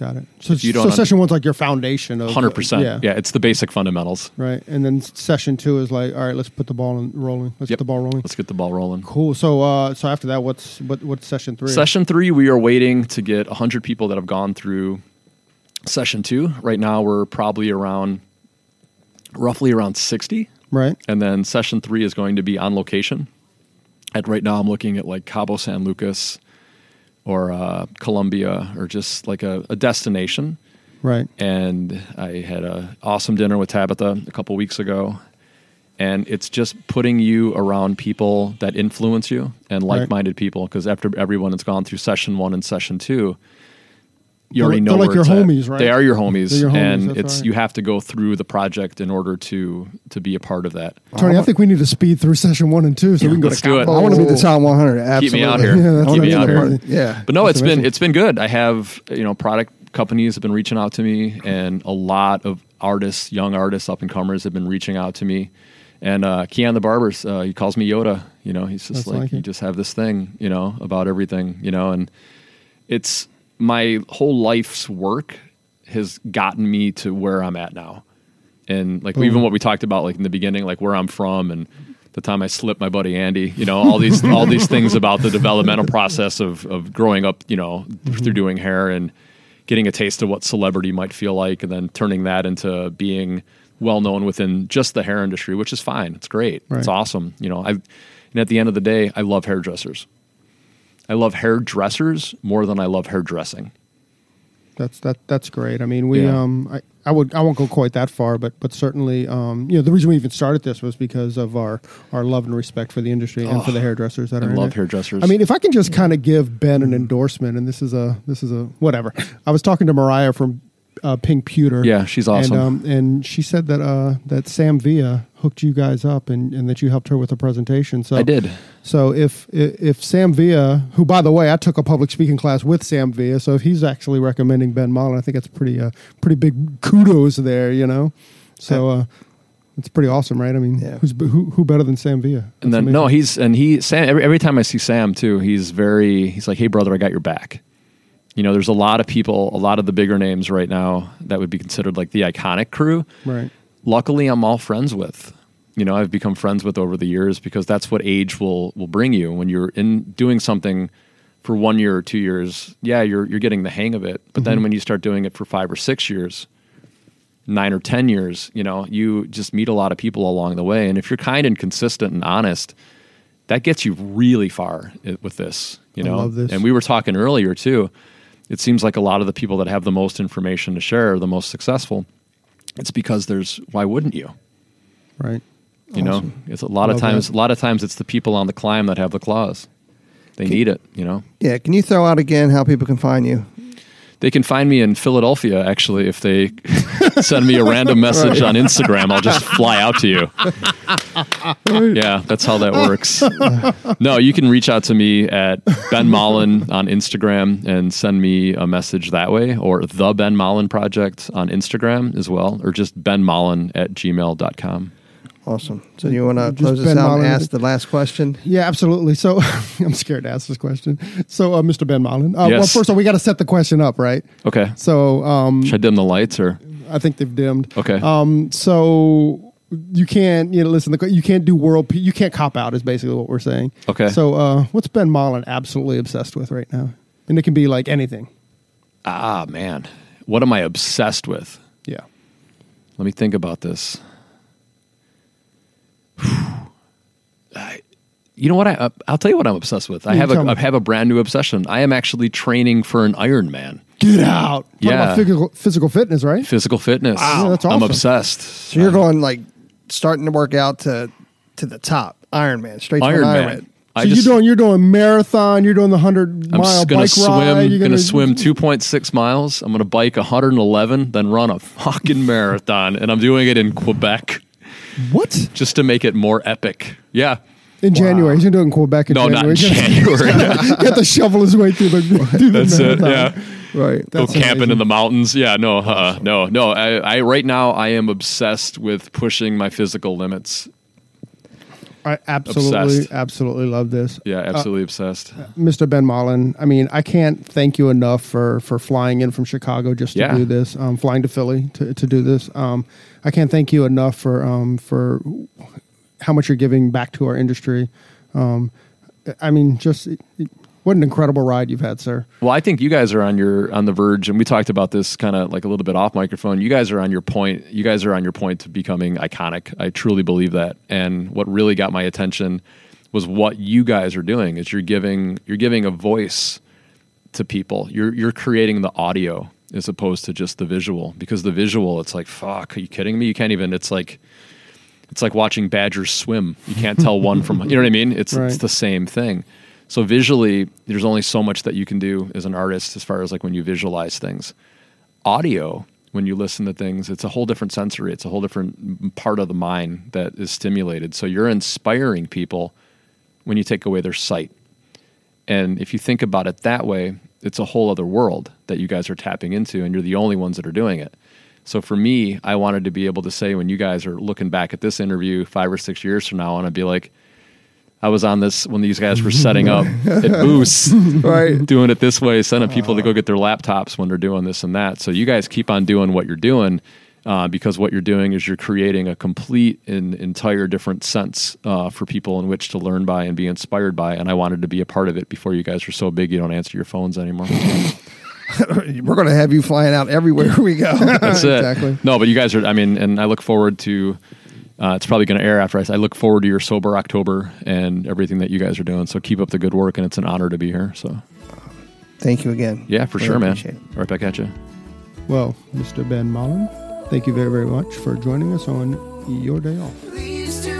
Got it. So, you don't un- session one's like your foundation of Hundred percent. Yeah. Yeah, it's the basic fundamentals. Right. And then session two is like, all right, let's put the ball in, rolling. Let's Yep. get the ball rolling. Let's get the ball rolling. Cool. So uh so after that, what's what what's session three? Session three, we are waiting to get 100 people that have gone through session two. Right now, we're probably around, roughly around 60. Right. And then session three is going to be on location. And right now, I'm looking at like Cabo San Lucas or uh, Colombia or just like a, a destination. Right. and I had a awesome dinner with Tabatha a couple weeks ago. And it's just putting you around people that influence you and like-minded people. Because after everyone has gone through session one and session two, you They're- already know they're like your it's at. homies, right? They are your homies, your homies, and it's right. you have to go through the project in order to to be a part of that. Tony, I think we need to speed through session one and two so we can go let's to do it. I want to be the top 100. Absolutely. Keep me out here. Yeah, that's I wanna Keep me out here. Yeah. But no, it's been it's been good. I have you know product companies have been reaching out to me, and a lot of artists, young artists, up and comers, have been reaching out to me. And uh, Keon the barber, uh, he calls me Yoda. You know, he's just That's like, like you just have this thing, you know, about everything, you know, and it's my whole life's work has gotten me to where I'm at now. And like hmm. even what we talked about, like in the beginning, like where I'm from and the time I slipped my buddy Andy, you know, all these all these things about the developmental process of of growing up, you know, mm-hmm. through doing hair and getting a taste of what celebrity might feel like, and then turning that into being well known within just the hair industry, which is fine. It's great. Right. It's awesome. You know, I and at the end of the day, I love hairdressers. I love hairdressers more than I love hairdressing. That's that that's great. I mean, we Yeah. um I, I would I won't go quite that far, but but certainly um you know the reason we even started this was because of our our love and respect for the industry and for the hairdressers that I are in love hairdressers. I mean, if I can just kind of give Ben an endorsement, and this is a this is a whatever. I was talking to Mariah from uh, Pink Pewter. Yeah, she's awesome. And, um, and she said that uh, that Sam Villa hooked you guys up, and, and that you helped her with a presentation. So I did. So if if Sam Villa, who by the way I took a public speaking class with Sam Villa, so if he's actually recommending Ben Mollin, I think that's pretty uh, pretty big kudos there, you know. So uh, it's pretty awesome, right? I mean, Yeah. who's who who better than Sam Villa? And That's then no, he's and he Sam every, every time I see Sam too, he's very he's like, "Hey brother, I got your back." You know, there's a lot of people, a lot of the bigger names right now that would be considered like the iconic crew. right, Luckily, I'm all friends with. You know, I've become friends with over the years because that's what age will will bring you when you're in doing something for one year or two years. Yeah, you're you're getting the hang of it, but then mm-hmm. when you start doing it for five or six years, nine or 10 years, you know, you just meet a lot of people along the way. And if you're kind and consistent and honest, that gets you really far with this, you know. this. And we were talking earlier too. It seems like a lot of the people that have the most information to share are the most successful. It's because there's why wouldn't you? right. You know, it's a lot of times. that. A lot of times, it's the people on the climb that have the claws. They need it. You know, Yeah. Can you throw out again how people can find you? They can find me in Philadelphia. Actually, if they send me a random message on Instagram, I'll just fly out to you. yeah, that's how that works. no, you can reach out to me at Ben Mollin on Instagram and send me a message that way, or the Ben Mollin Project on Instagram as well, or just Ben Mollin at gmail.com. Awesome. So you want to close this Ben out and ask the last question? Yeah, absolutely. So I'm scared to ask this question. So, uh, Mr. Ben Mollin, uh, well, first of all, we got to set the question up, right? Okay. So um, Should I dim the lights or? I think they've dimmed. Okay. Um, so you can't you know listen. You can't do world. pe- You can't cop out. Is basically what we're saying. Okay. So uh, what's Ben Mollin absolutely obsessed with right now? And it can be like anything. Ah, man. What am I obsessed with? Yeah. Let me think about this. I- you know what? I, uh, I'll tell you what I'm obsessed with. I have a tell have a brand new obsession. I am actually training for an Ironman. Get out. Talk Yeah. about physical, physical fitness, right? Physical fitness. Wow. that's I'm obsessed. So you're going like starting to work out to to the top, Iron Man, straight to an Iron Iron Man. Man. I just, you're doing you're doing marathon. You're doing the hundred I'm mile just gonna bike swim. ride. You're Gonna, swim 2.6 miles. I'm gonna bike 111, then run a fucking marathon, and I'm doing it in Quebec What just to make it more epic. Yeah. in January? He's gonna do it in Quebec in No, not January. in January. You have to shovel his way through the. Through That's the it. marathon. Yeah. Right. Go That's camping amazing. in the mountains. Yeah, no, uh, no, no. I, I right now I am obsessed with pushing my physical limits. I absolutely, Obsessed. absolutely love this. Yeah, absolutely obsessed. Mr. Ben Mollin. I mean, I can't thank you enough for for flying in from Chicago just to Yeah. do this. Um, flying to Philly to, to do this. Um, I can't thank you enough for um, for how much you're giving back to our industry. Um, I mean, just it, it- what an incredible ride you've had, sir. Well, I think you guys are on your on the verge, and we talked about this kind of like a little bit off microphone. You guys are on your point. You guys are on your point to becoming iconic. I truly believe that. And what really got my attention was what you guys are doing. Is you're giving you're giving a voice to people. You're you're creating the audio as opposed to just the visual. Because the visual, it's like, fuck, are you kidding me? You can't even. It's like it's like watching badgers swim. You can't tell one from you know what I mean. It's Right. it's the same thing. So visually, there's only so much that you can do as an artist as far as like when you visualize things. Audio, when you listen to things, it's a whole different sensory. It's a whole different part of the mind that is stimulated. So you're inspiring people when you take away their sight. And if you think about it that way, it's a whole other world that you guys are tapping into, and you're the only ones that are doing it. So for me, I wanted to be able to say when you guys are looking back at this interview five or six years from now, and I want to be like, I was on this when these guys were setting up at Boost, Right. doing it this way, sending people to go get their laptops when they're doing this and that. So you guys keep on doing what you're doing uh, because what you're doing is you're creating a complete and entire different sense uh, for people in which to learn by and be inspired by. And I wanted to be a part of it before you guys are so big you don't answer your phones anymore. We're going to have you flying out everywhere we go. That's it. Exactly. No, but you guys are. I mean, and I look forward to. Uh, it's probably going to air after I. I look forward to your sober October and everything that you guys are doing. So keep up the good work, and it's an honor to be here. So Thank you again. yeah, for Really sure, man. it. Right back at you. Well, Mr. Ben Mollin, thank you very, very much for joining us on your day off.